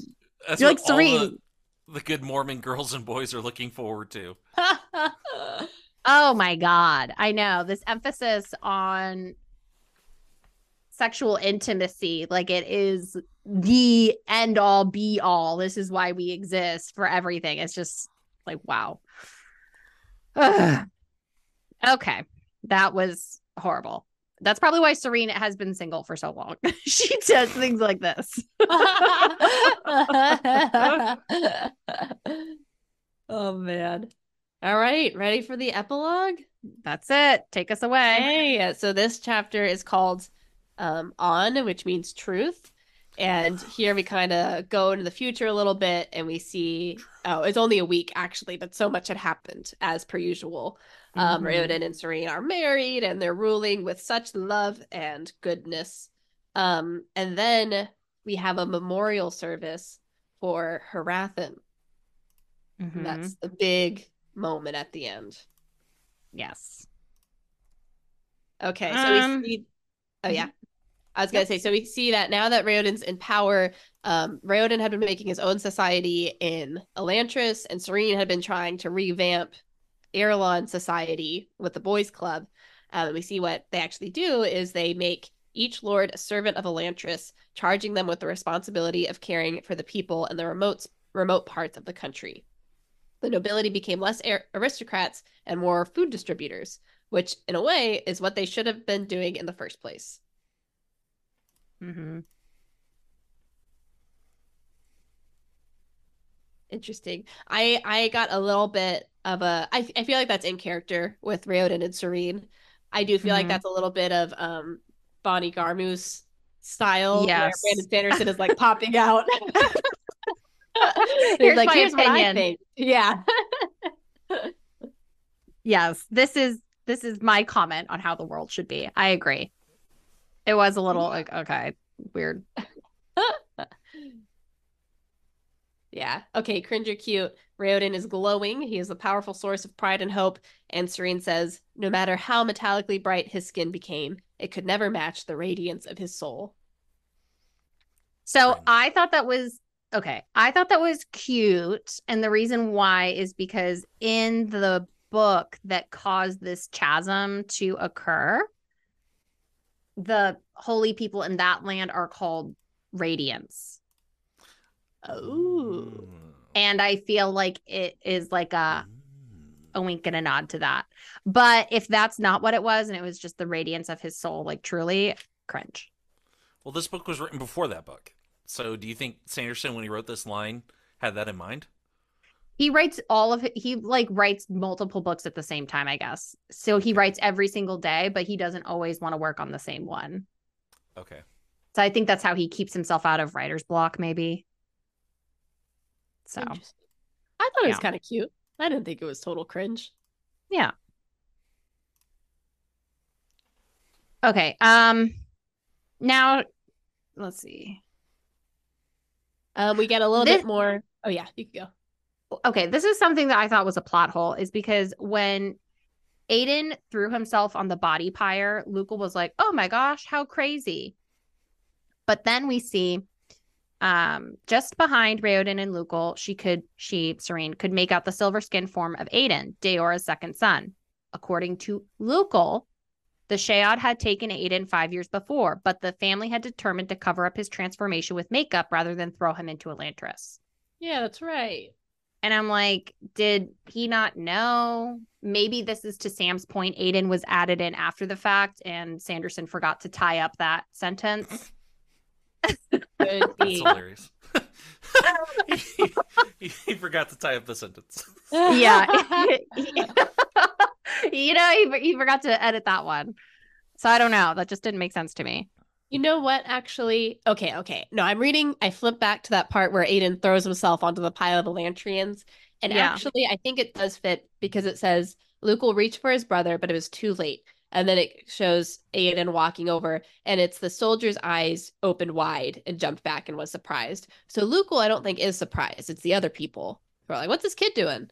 That's You're like all Sarene. The, the good Mormon girls and boys are looking forward to. Oh my God. I know this emphasis on sexual intimacy, like it is the end all be all. This is why we exist for everything. It's just like, wow. Okay. That was horrible. That's probably why Serena has been single for so long. she does things like this. oh man. All right, ready for the epilogue? That's it. Take us away. Hey, so this chapter is called um, on, which means truth. And here we kind of go into the future a little bit and we see, oh, it's only a week actually, but so much had happened as per usual. Um, Mhm. Raoden and Sarene are married and they're ruling with such love and goodness. Um, and then we have a memorial service for Hrathen. Mhm. That's the big moment at the end. yes. Okay, so Um, we see. Oh yeah, I was gonna say. So we see that now that Raoden's in power, um, Raoden had been making his own society in Elantris, and Sarene had been trying to revamp Arelon society with the Boys Club. Um, we see what they actually do is they make each lord a servant of Elantris, charging them with the responsibility of caring for the people in the remote remote parts of the country. The nobility became less ar- aristocrats and more food distributors, which in a way is what they should have been doing in the first place. hmm Interesting. I I got a little bit of a I I feel like that's in character with Raoden and Sarene. I do feel like Mhm. that's a little bit of um Bonnie Garmus style Yes. Brandon Sanderson is like popping out. Here's like, my here's opinion." Yeah. Yes, this is this is my comment on how the world should be. I agree. It was a little like okay, weird. Yeah. Okay, Cringer cute. Raoden is glowing. He is a powerful source of pride and hope. And Sarene says, no matter how metallically bright his skin became, it could never match the radiance of his soul. So Cringe. I thought that was okay. I thought that was cute. And the reason why is because in the book that caused this chasm to occur, the holy people in that land are called radiance. Oh. And I feel like it is like a, Mm. a wink and a nod to that. But if that's not what it was and it was just the radiance of his soul, like truly cringe. Well, this book was written before that book. So do you think Sanderson, when he wrote this line, had that in mind? he writes all of it he like writes multiple books at the same time i guess so he writes every single day but he doesn't always want to work on the same one Okay. so i think that's how he keeps himself out of writer's block maybe so I thought it was Yeah. kind of cute. I didn't think it was total cringe. yeah okay um now let's see Um, we get a little This- bit more. Oh yeah, you can go. okay, this is something that I thought was a plot hole is because when Aiden threw himself on the body pyre, Luca was like, "Oh my gosh, how crazy!" But then we see, um, just behind Raoden and Lukel, she could, she Sarene could make out the silver skin form of Aiden, Daora's second son. According to Lukel, the Shaod had taken Aiden five years before, but the family had determined to cover up his transformation with makeup rather than throw him into Elantris. Yeah, that's right. And I'm like, did he not know? Maybe this is to Sam's point. Aiden was added in after the fact, and Sanderson forgot to tie up that sentence. Could That's hilarious. he, he- he forgot to tie up the sentence. yeah. you know, he, he forgot to edit that one. So I don't know. That just didn't make sense to me. You know what? Actually, okay, okay. No, I'm reading. I flip back to that part where Aiden throws himself onto the pile of Elantrians, and Yeah. actually, I think it does fit because it says Luke will reach for his brother, but it was too late. And then it shows Aiden walking over, and it's the soldier's eyes opened wide and jumped back and was surprised. So Luke, I don't think is surprised. It's the other people who are like, "What's this kid doing?"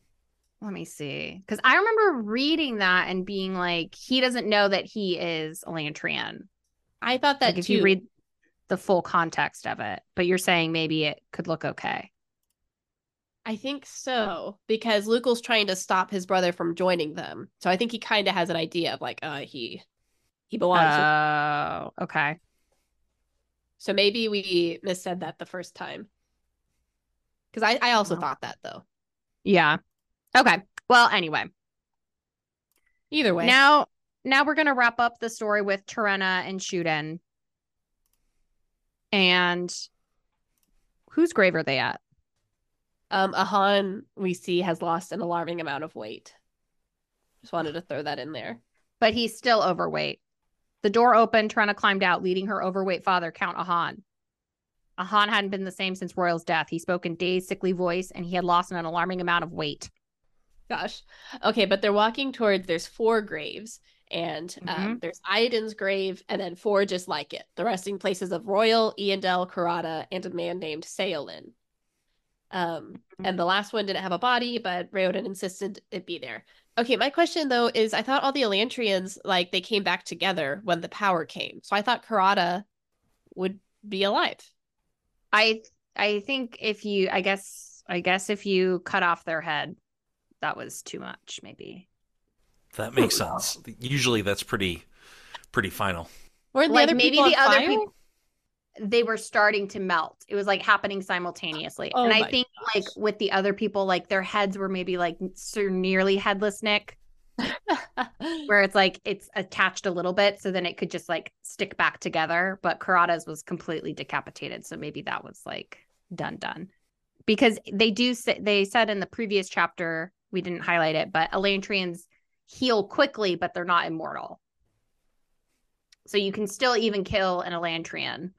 Let me see. Because I remember reading that and being like, he doesn't know that he is Elantrian. I thought that Like if you read the full context of it, but you're saying maybe it could look okay. I think so because Lukel's trying to stop his brother from joining them. So I think he kind of has an idea of like, uh, he he belongs. Oh, okay. so maybe we missaid that the first time. Because I I also thought that though. Yeah. Okay. Well, anyway, Either way, now now we're gonna wrap up the story with Torena and Shuden. And whose grave are they at? Um, Ahan we see has lost an alarming amount of weight. Just wanted to throw that in there. But he's still overweight. The door opened, Torena climbed out, leading her overweight father, Count Ahan. Ahan hadn't been the same since Roial's death. He spoke in dazed, sickly voice, and he had lost an alarming amount of weight. Gosh. Okay, but they're walking towards there's four graves, and um, Mhm. there's Iadon's grave, and then four just like it. The resting places of Roial, Eondel, Karata, and a man named Saolin. Um, and the last one didn't have a body, but Raoden insisted it be there. Okay, my question though is I thought all the Elantrians like they came back together when the power came. So I thought Karata would be alive. I I think if you I guess I guess if you cut off their head, that was too much, maybe. That makes sense. Usually that's pretty pretty final. Weren't the Like other maybe the on other people they were starting to melt. It was like happening simultaneously. Oh and I think like with the other people, like their heads were maybe like so nearly headless Nick, where it's like it's attached a little bit, so then it could just like stick back together. But Karata's was completely decapitated, so maybe that was like done done. Because they do say they said in the previous chapter, we didn't highlight it, but Elantrians heal quickly, but they're not immortal. So you can still even kill an Elantrian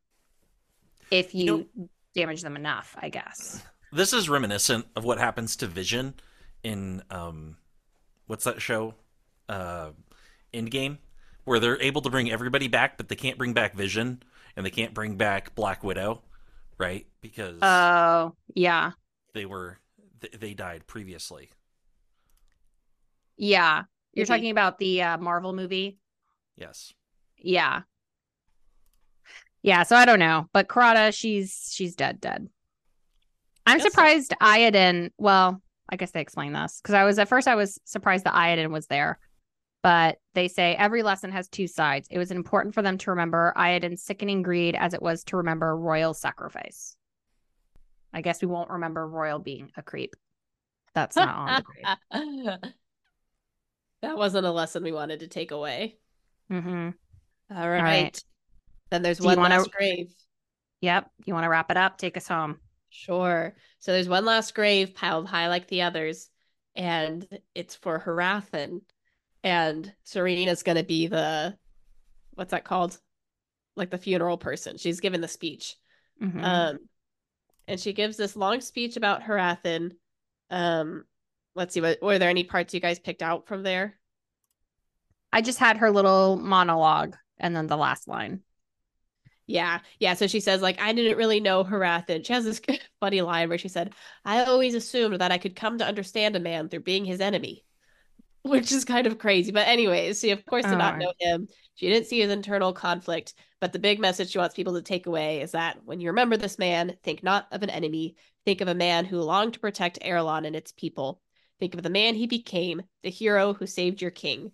if you, You damage them enough, I guess. This is reminiscent of what happens to Vision in um what's that show? Uh Endgame where they're able to bring everybody back but they can't bring back Vision and they can't bring back Black Widow, right? Because Oh, yeah. they were th- they died previously. Yeah. You're talking about the uh, Marvel movie? Yes. Yeah. Yeah, so I don't know, but Karata, she's she's dead, dead. I'm so. surprised Iadon. Well, I guess they explain this because I was at first I was surprised that Iadon was there, but they say every lesson has two sides. It was important for them to remember Iadon's sickening greed as it was to remember Roial sacrifice. I guess we won't remember Roial being a creep. That's not on the grave. that wasn't a lesson we wanted to take away. hmm All right. right. Then there's Do one wanna- last grave. Yep. You want to wrap it up? Take us home. Sure. So there's one last grave piled high like the others, and it's for Hrathen. And Sarene's gonna be the what's that called? Like the funeral person. She's given the speech. Mhm. Um and she gives this long speech about Hrathen. Um let's see, what were there any parts you guys picked out from there? I just had her little monologue and then the last line. Yeah, yeah. So she says, like, I didn't really know Hrathen. She has this funny line where she said, I always assumed that I could come to understand a man through being his enemy, which is kind of crazy. But, anyways, she, of course, did not Oh. know him. She didn't see his internal conflict. But the big message she wants people to take away is that when you remember this man, think not of an enemy, think of a man who longed to protect Arelon and its people. Think of the man he became, the hero who saved your king.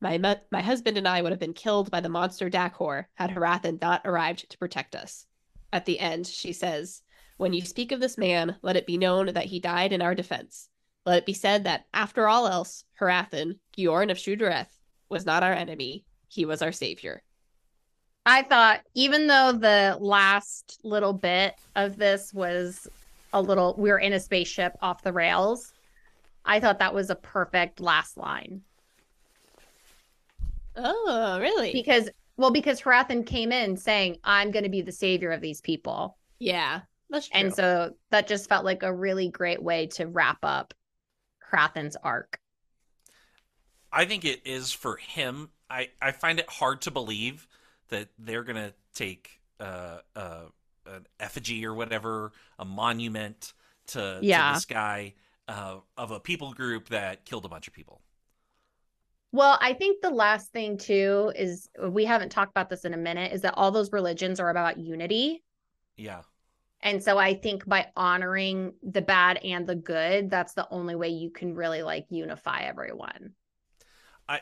My mu- my husband and I would have been killed by the monster Dakhor had Hrathen not arrived to protect us. At the end, she says, When you speak of this man, let it be known that he died in our defense. Let it be said that, after all else, Harathan, Gyorn of Shu-Dereth, was not our enemy. He was our savior. I thought, even though the last little bit of this was a little, we're in a spaceship off the rails, I thought that was a perfect last line. Oh, really? Because, well, because Hrathen came in saying, I'm going to be the savior of these people. yeah, that's true. And so that just felt like a really great way to wrap up Hrathen's arc. I think it is for him. I, I find it hard to believe that they're gonna take uh, uh, an effigy or whatever, a monument to, Yeah. to this guy uh, of a people group that killed a bunch of people. Well, I think the last thing too is uh, we haven't talked about this in a minute is that all those religions are about unity. Yeah, And so I think by honoring the bad and the good, that's the only way you can really like unify everyone. I,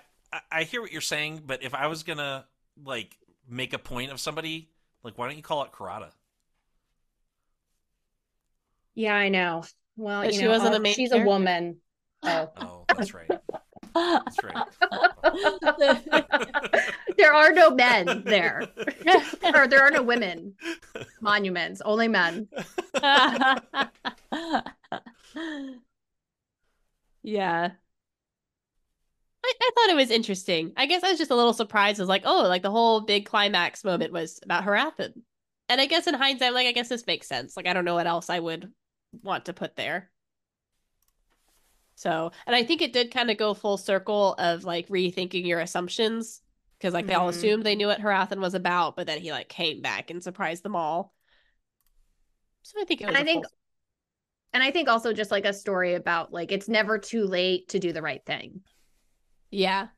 I hear what you're saying, but if I was gonna like make a point of somebody, like why don't you call it Karata? Yeah, I know. Well, But you she know, wasn't a main she's character. a woman. Oh. Oh, that's right. There are no men there. or there are no women. Monuments, only men. yeah. I I thought it was interesting. I guess I was just a little surprised. I was like, oh, like the whole big climax moment was about Hrathen. And I guess in hindsight, like I guess this makes sense. Like I don't know what else I would want to put there. So, and I think it did kind of go full circle of like rethinking your assumptions because like they all Mhm. assumed they knew what Hrathen was about, but then he like came back and surprised them all. So I think it was. And I think full- and I think also just like a story about like it's never too late to do the right thing, yeah,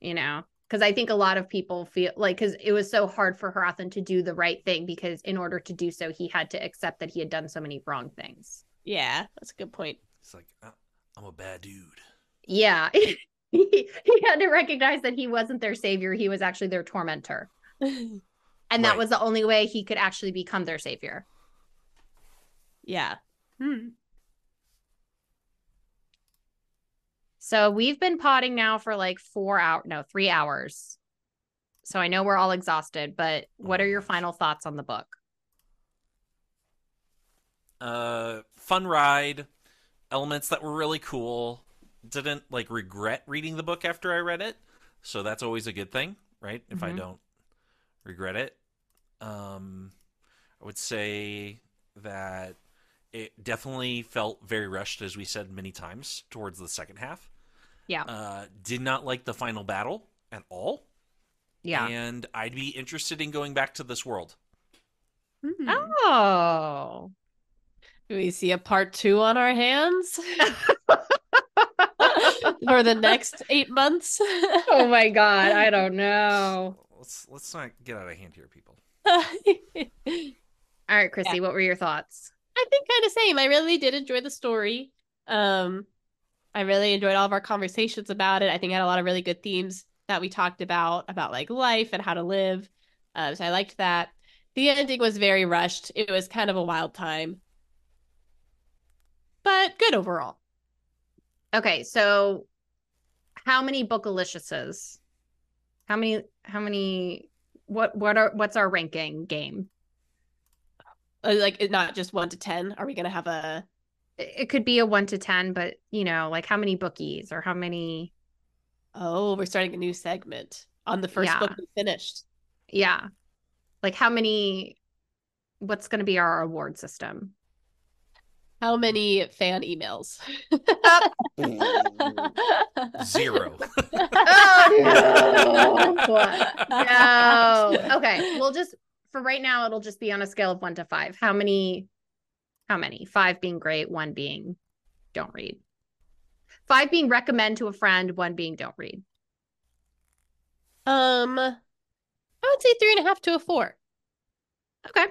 you know? Because I think a lot of people feel like because it was so hard for Hrathen to do the right thing because in order to do so, he had to accept that he had done so many wrong things. Yeah, that's a good point. It's like "Uh, I'm a bad dude. Yeah. he, he had to recognize that he wasn't their savior, he was actually their tormentor. And that was the only way he could actually become their savior. yeah. Hmm. So we've been potting now for like four hours, no, three hours. So I know we're all exhausted, but what are your final thoughts on the book? Uh, fun ride, elements that were really cool. Didn't like regret reading the book after I read it, so that's always a good thing, right? If I Mhm. don't regret it, um, I would say that it definitely felt very rushed, as we said many times towards the second half. Yeah. Uh, did not like the final battle at all. Yeah. And I'd be interested in going back to this world. Hmm. Oh. Do we see a part two on our hands for the next eight months? oh my god, I don't know. Let's let's not get out of hand here, people. All right, Chrissy, what were your thoughts? I think kind of same. I really did enjoy the story. Um, I really enjoyed all of our conversations about it. I think it had a lot of really good themes that we talked about, about like life and how to live. Uh, so I liked that. The ending was very rushed. It was kind of a wild time, but good overall. Okay, so how many bookaliciouses? How many how many what what are what's our ranking game? Uh, Like not just one to ten. Are we gonna have a? It it could be a 1 to 10, but you know, like how many bookies or how many Oh, we're starting a new segment on the first Yeah. book we finished. yeah. Like how many what's going to be our award system? How many fan emails? Zero. Oh no. No. Okay. We'll just for right now it'll just be on a scale of 1 to 5. How many how many? 5 being great, 1 being don't read. 5 being recommend to a friend, 1 being don't read. Um, I would say three and a half to a four. Okay.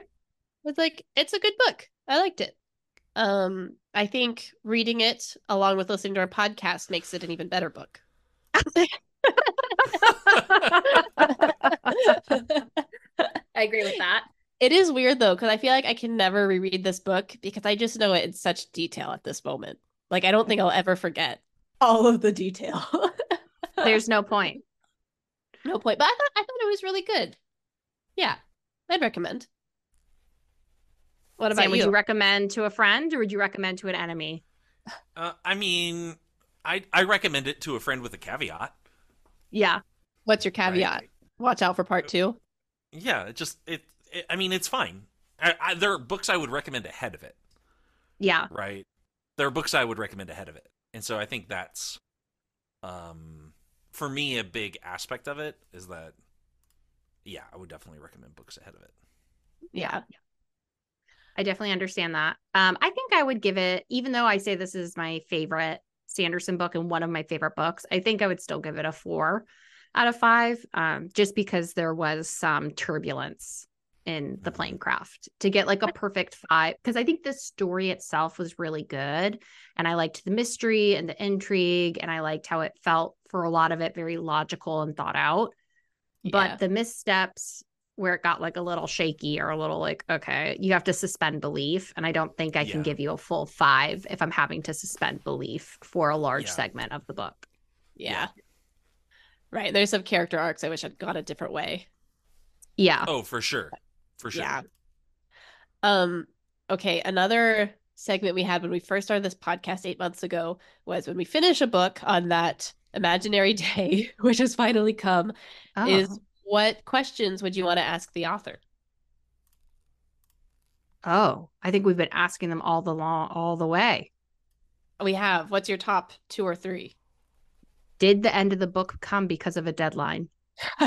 It's like it's a good book. I liked it. Um, I think reading it along with listening to our podcast makes it an even better book. I agree with that. It is weird though, because I feel like I can never reread this book because I just know it in such detail at this moment. Like I don't think I'll ever forget all of the detail. There's no point. no point. But I thought I thought it was really good. Yeah, I'd recommend. What about Sam, would you? you recommend to a friend or would you recommend to an enemy? Uh, I mean, I I recommend it to a friend with a caveat. Yeah. What's your right? caveat? Watch out for part two. Yeah, it just it, it. I mean, it's fine. I, I, there are books I would recommend ahead of it, Yeah. right? There are books I would recommend ahead of it, and so I think that's, um, for me a big aspect of it is that, yeah, I would definitely recommend books ahead of it. Yeah. I definitely understand that. Um, I think I would give it, even though I say this is my favorite Sanderson book and one of my favorite books, I think I would still give it a four out of five, um, just because there was some turbulence in the Mhm. plane craft to get like a perfect five. Because I think the story itself was really good. And I liked the mystery and the intrigue. And I liked how it felt for a lot of it very logical and thought out but the missteps where it got like a little shaky or a little like okay you have to suspend belief and i don't think i can give you a full five if i'm having to suspend belief for a large Yeah. segment of the book yeah. Right. There's some character arcs I wish I'd gone a different way. yeah Oh, for sure, for sure. Yeah. Um, okay, another segment we had when we first started this podcast eight months ago was when we finish a book on that imaginary day, which has finally come, Oh. is what questions would you want to ask the author? oh, I think we've been asking them all the long, all the way. We have. What's your top two or three? Did the end of the book come because of a deadline?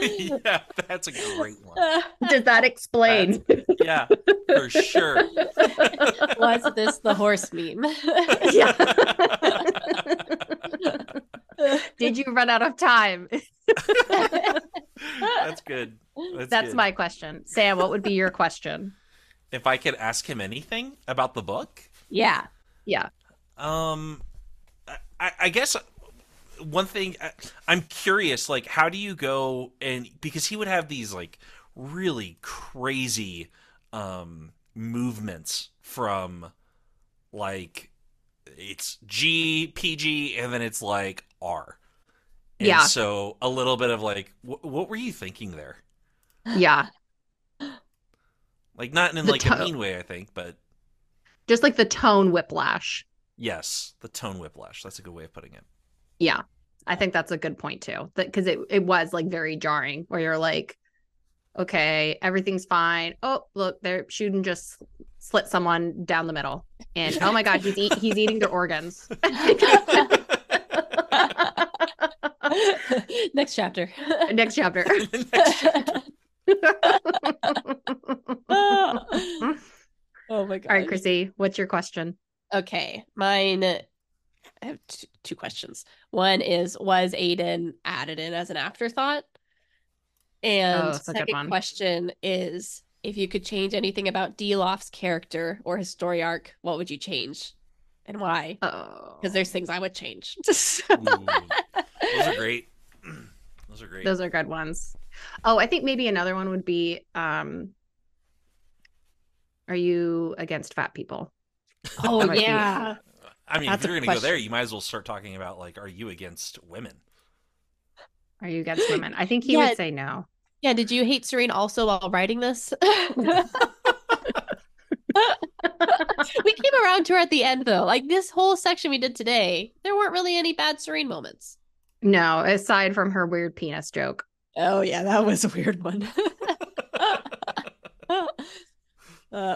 yeah, that's a great one. Does that explain? Yeah, for sure. Was this the horse meme? yeah. Did you run out of time? That's good. That's, That's good. my question. Sam, what would be your question? If I could ask him anything about the book, yeah. Yeah. um, I, I guess one thing I, I'm curious, like, how do you go and because he would have these like really crazy um movements from like it's G PG and then it's like R. And Yeah. So a little bit of like, wh- what were you thinking there? Yeah. Like not in The like to- a mean way, I think, but Just like the tone whiplash. yes, the tone whiplash. That's a good way of putting it. Yeah. I think that's a good point too. That because it, it was like very jarring where you're like, okay, everything's fine. Oh, look, they're shooting just slit someone down the middle. And oh my god, he's eat, he's eating their organs. Next chapter. Next chapter. oh my god. All right, Chrissy, what's your question? Okay, mine. I have two, two questions. One is, was Aiden added in as an afterthought? And Oh, that's a second question is, if you could change anything about Dilaf's character or his story arc, what would you change, and why? Oh, Because there's things I would change. Those are great. Those are great. those are good ones. Oh, I think maybe another one would be um Are you against fat people? oh That might yeah. I mean, That's if a you're going to go there, you might as well start talking about like, are you against women? Are you against women? I think he Yeah. would say no. Yeah, did you hate Sarene also while writing this? we came around to her at the end though. Like this whole section we did today, there weren't really any bad Sarene moments. No, aside from her weird penis joke. Oh yeah, that was a weird one. uh,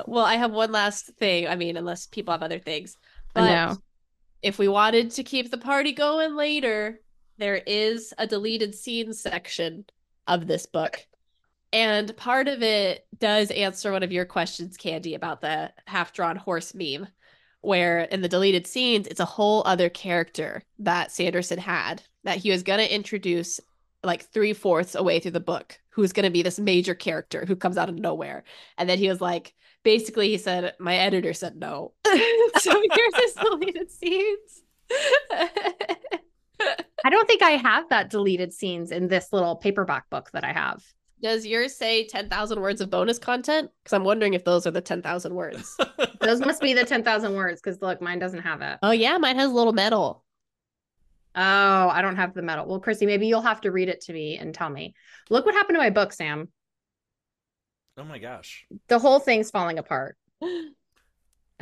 well, I have one last thing. I mean, unless people have other things. But No. if we wanted to keep the party going later, there is a deleted scenes section of this book. And part of it does answer one of your questions, Candy, about the half drawn horse meme, where in the deleted scenes, it's a whole other character that Sanderson had that he was going to introduce like three fourths away through the book, who's going to be this major character who comes out of nowhere. And then he was like, basically, he said, My editor said no. so here's his deleted scenes. I don't think I have that deleted scenes in this little paperback book that I have. Does yours say 10,000 words of bonus content? Because I'm wondering if those are the 10,000 words. Those must be the 10,000 words because look, mine doesn't have it. oh, yeah, mine has a little medal. Oh, I don't have the medal. Well, Chrissy, maybe you'll have to read it to me and tell me. Look what happened to my book, Sam. oh my gosh. The whole thing's falling apart.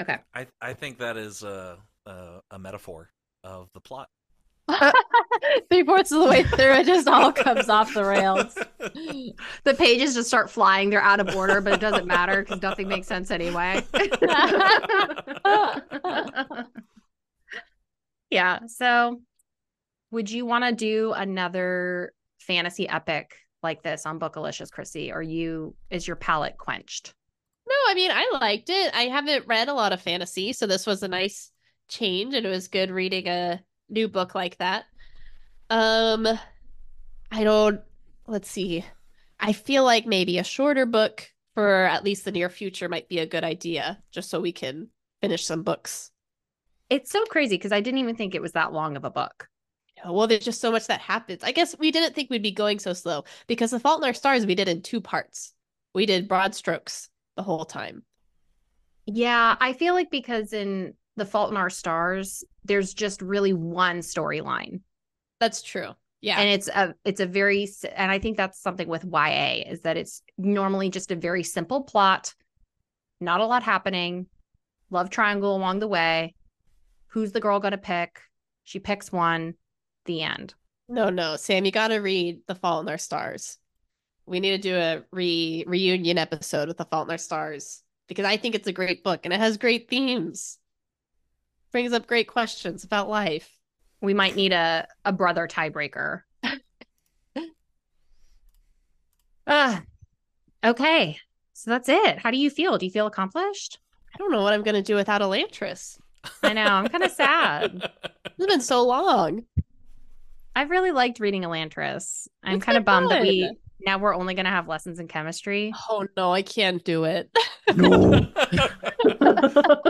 Okay. I, I think that is a, a, a metaphor of the plot. Three fourths of the way through, it just all comes off the rails. The pages just start flying. They're out of order, but it doesn't matter because nothing makes sense anyway. yeah. So, would you want to do another fantasy epic like this on Bookalicious, Chrissy? Or you is your palate quenched? No, I mean, I liked it. I haven't read a lot of fantasy, so this was a nice change and it was good reading a new book like that. Um I don't let's see. I feel like maybe a shorter book for at least the near future might be a good idea just so we can finish some books. It's so crazy because I didn't even think it was that long of a book. Well, there's just so much that happens. I guess we didn't think we'd be going so slow because The Fault in Our Stars we did in two parts. We did broad strokes the whole time. Yeah, I feel like because in The Fault in Our Stars, there's just really one storyline. That's true. Yeah. and it's a it's a very and i think that's something with ya is that it's normally just a very simple plot Not a lot happening. Love triangle along the way. Who's the girl going to pick? She picks one. The end. No, no, Sam, you got to read The Fault in Our Stars. We need to do a re reunion episode with The Fault in Our Stars because I think it's a great book and it has great themes. Brings up great questions about life. We might need a a brother tiebreaker. Ah, okay. So that's it. How do you feel? Do you feel accomplished? I don't know what I'm going to do without Elantris. I know. I'm kind of sad. It's been so long. I've really liked reading Elantris. I'm kind of bummed that we. Now we're only going to have lessons in chemistry. Oh no, I can't do it.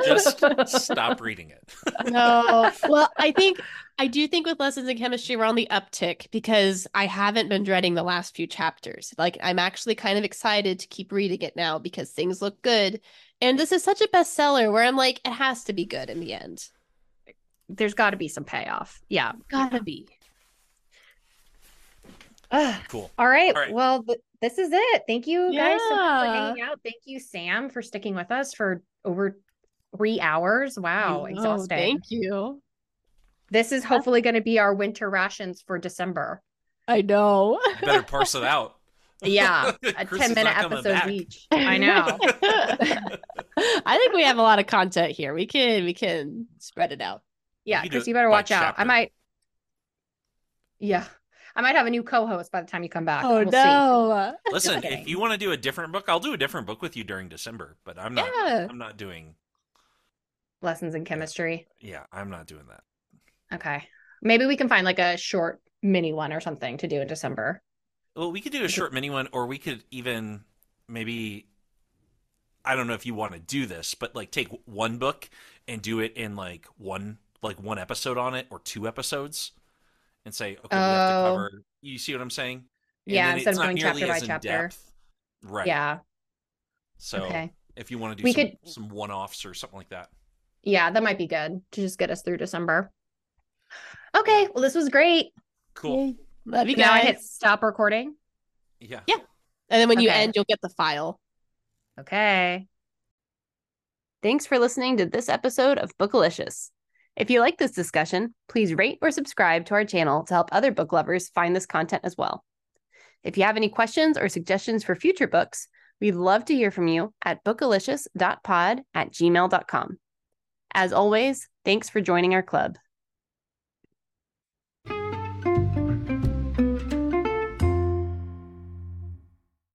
Just stop reading it. no. Well, I think I do think with lessons in chemistry we're on the uptick because I haven't been dreading the last few chapters. Like I'm actually kind of excited to keep reading it now because things look good. And this is such a bestseller where I'm like, it has to be good in the end. There's got to be some payoff. Yeah. Gotta be. Ugh. Cool. All right. All right. Well, th- this is it. Thank you guys so much for hanging out. Thank you, Sam, for sticking with us for over three hours. Wow, Oh, exhausting. Thank you. This is hopefully going to be our winter rations for December. I know. You better parse it out. Yeah, a Chris 10 is minute not coming episodes each. I know. I think we have a lot of content here. We can we can spread it out. Yeah, You do Chris, you better by watch out. I might. Yeah, I might have a new co-host by the time you come back. Oh We'll see. no. Listen, if you want to do a different book, I'll do a different book with you during December. But I'm not. Yeah. I'm not doing. Lessons in chemistry. Yeah, I'm not doing that. Okay, maybe we can find like a short mini one or something to do in December. Well, we could do a short mini one, or we could even maybe. I don't know if you want to do this, but like take one book and do it in like one like one episode on it or two episodes, and say, okay, we have to Oh. cover. You see what I'm saying? And Yeah, instead of going nearly chapter by as in chapter. depth. Right. Yeah. So Okay. if you want to do We some, could- some one offs or something like that. Yeah, that might be good to just get us through December. Okay, well, this was great. Cool. Yay. Love you Now I guys. hit stop recording. Yeah. Yeah. And then when you end, you'll get the file. Okay. Thanks for listening to this episode of Bookalicious. If you like this discussion, please rate or subscribe to our channel to help other book lovers find this content as well. If you have any questions or suggestions for future books, we'd love to hear from you at bookalicious.pod at gmail.com. As always, thanks for joining our club.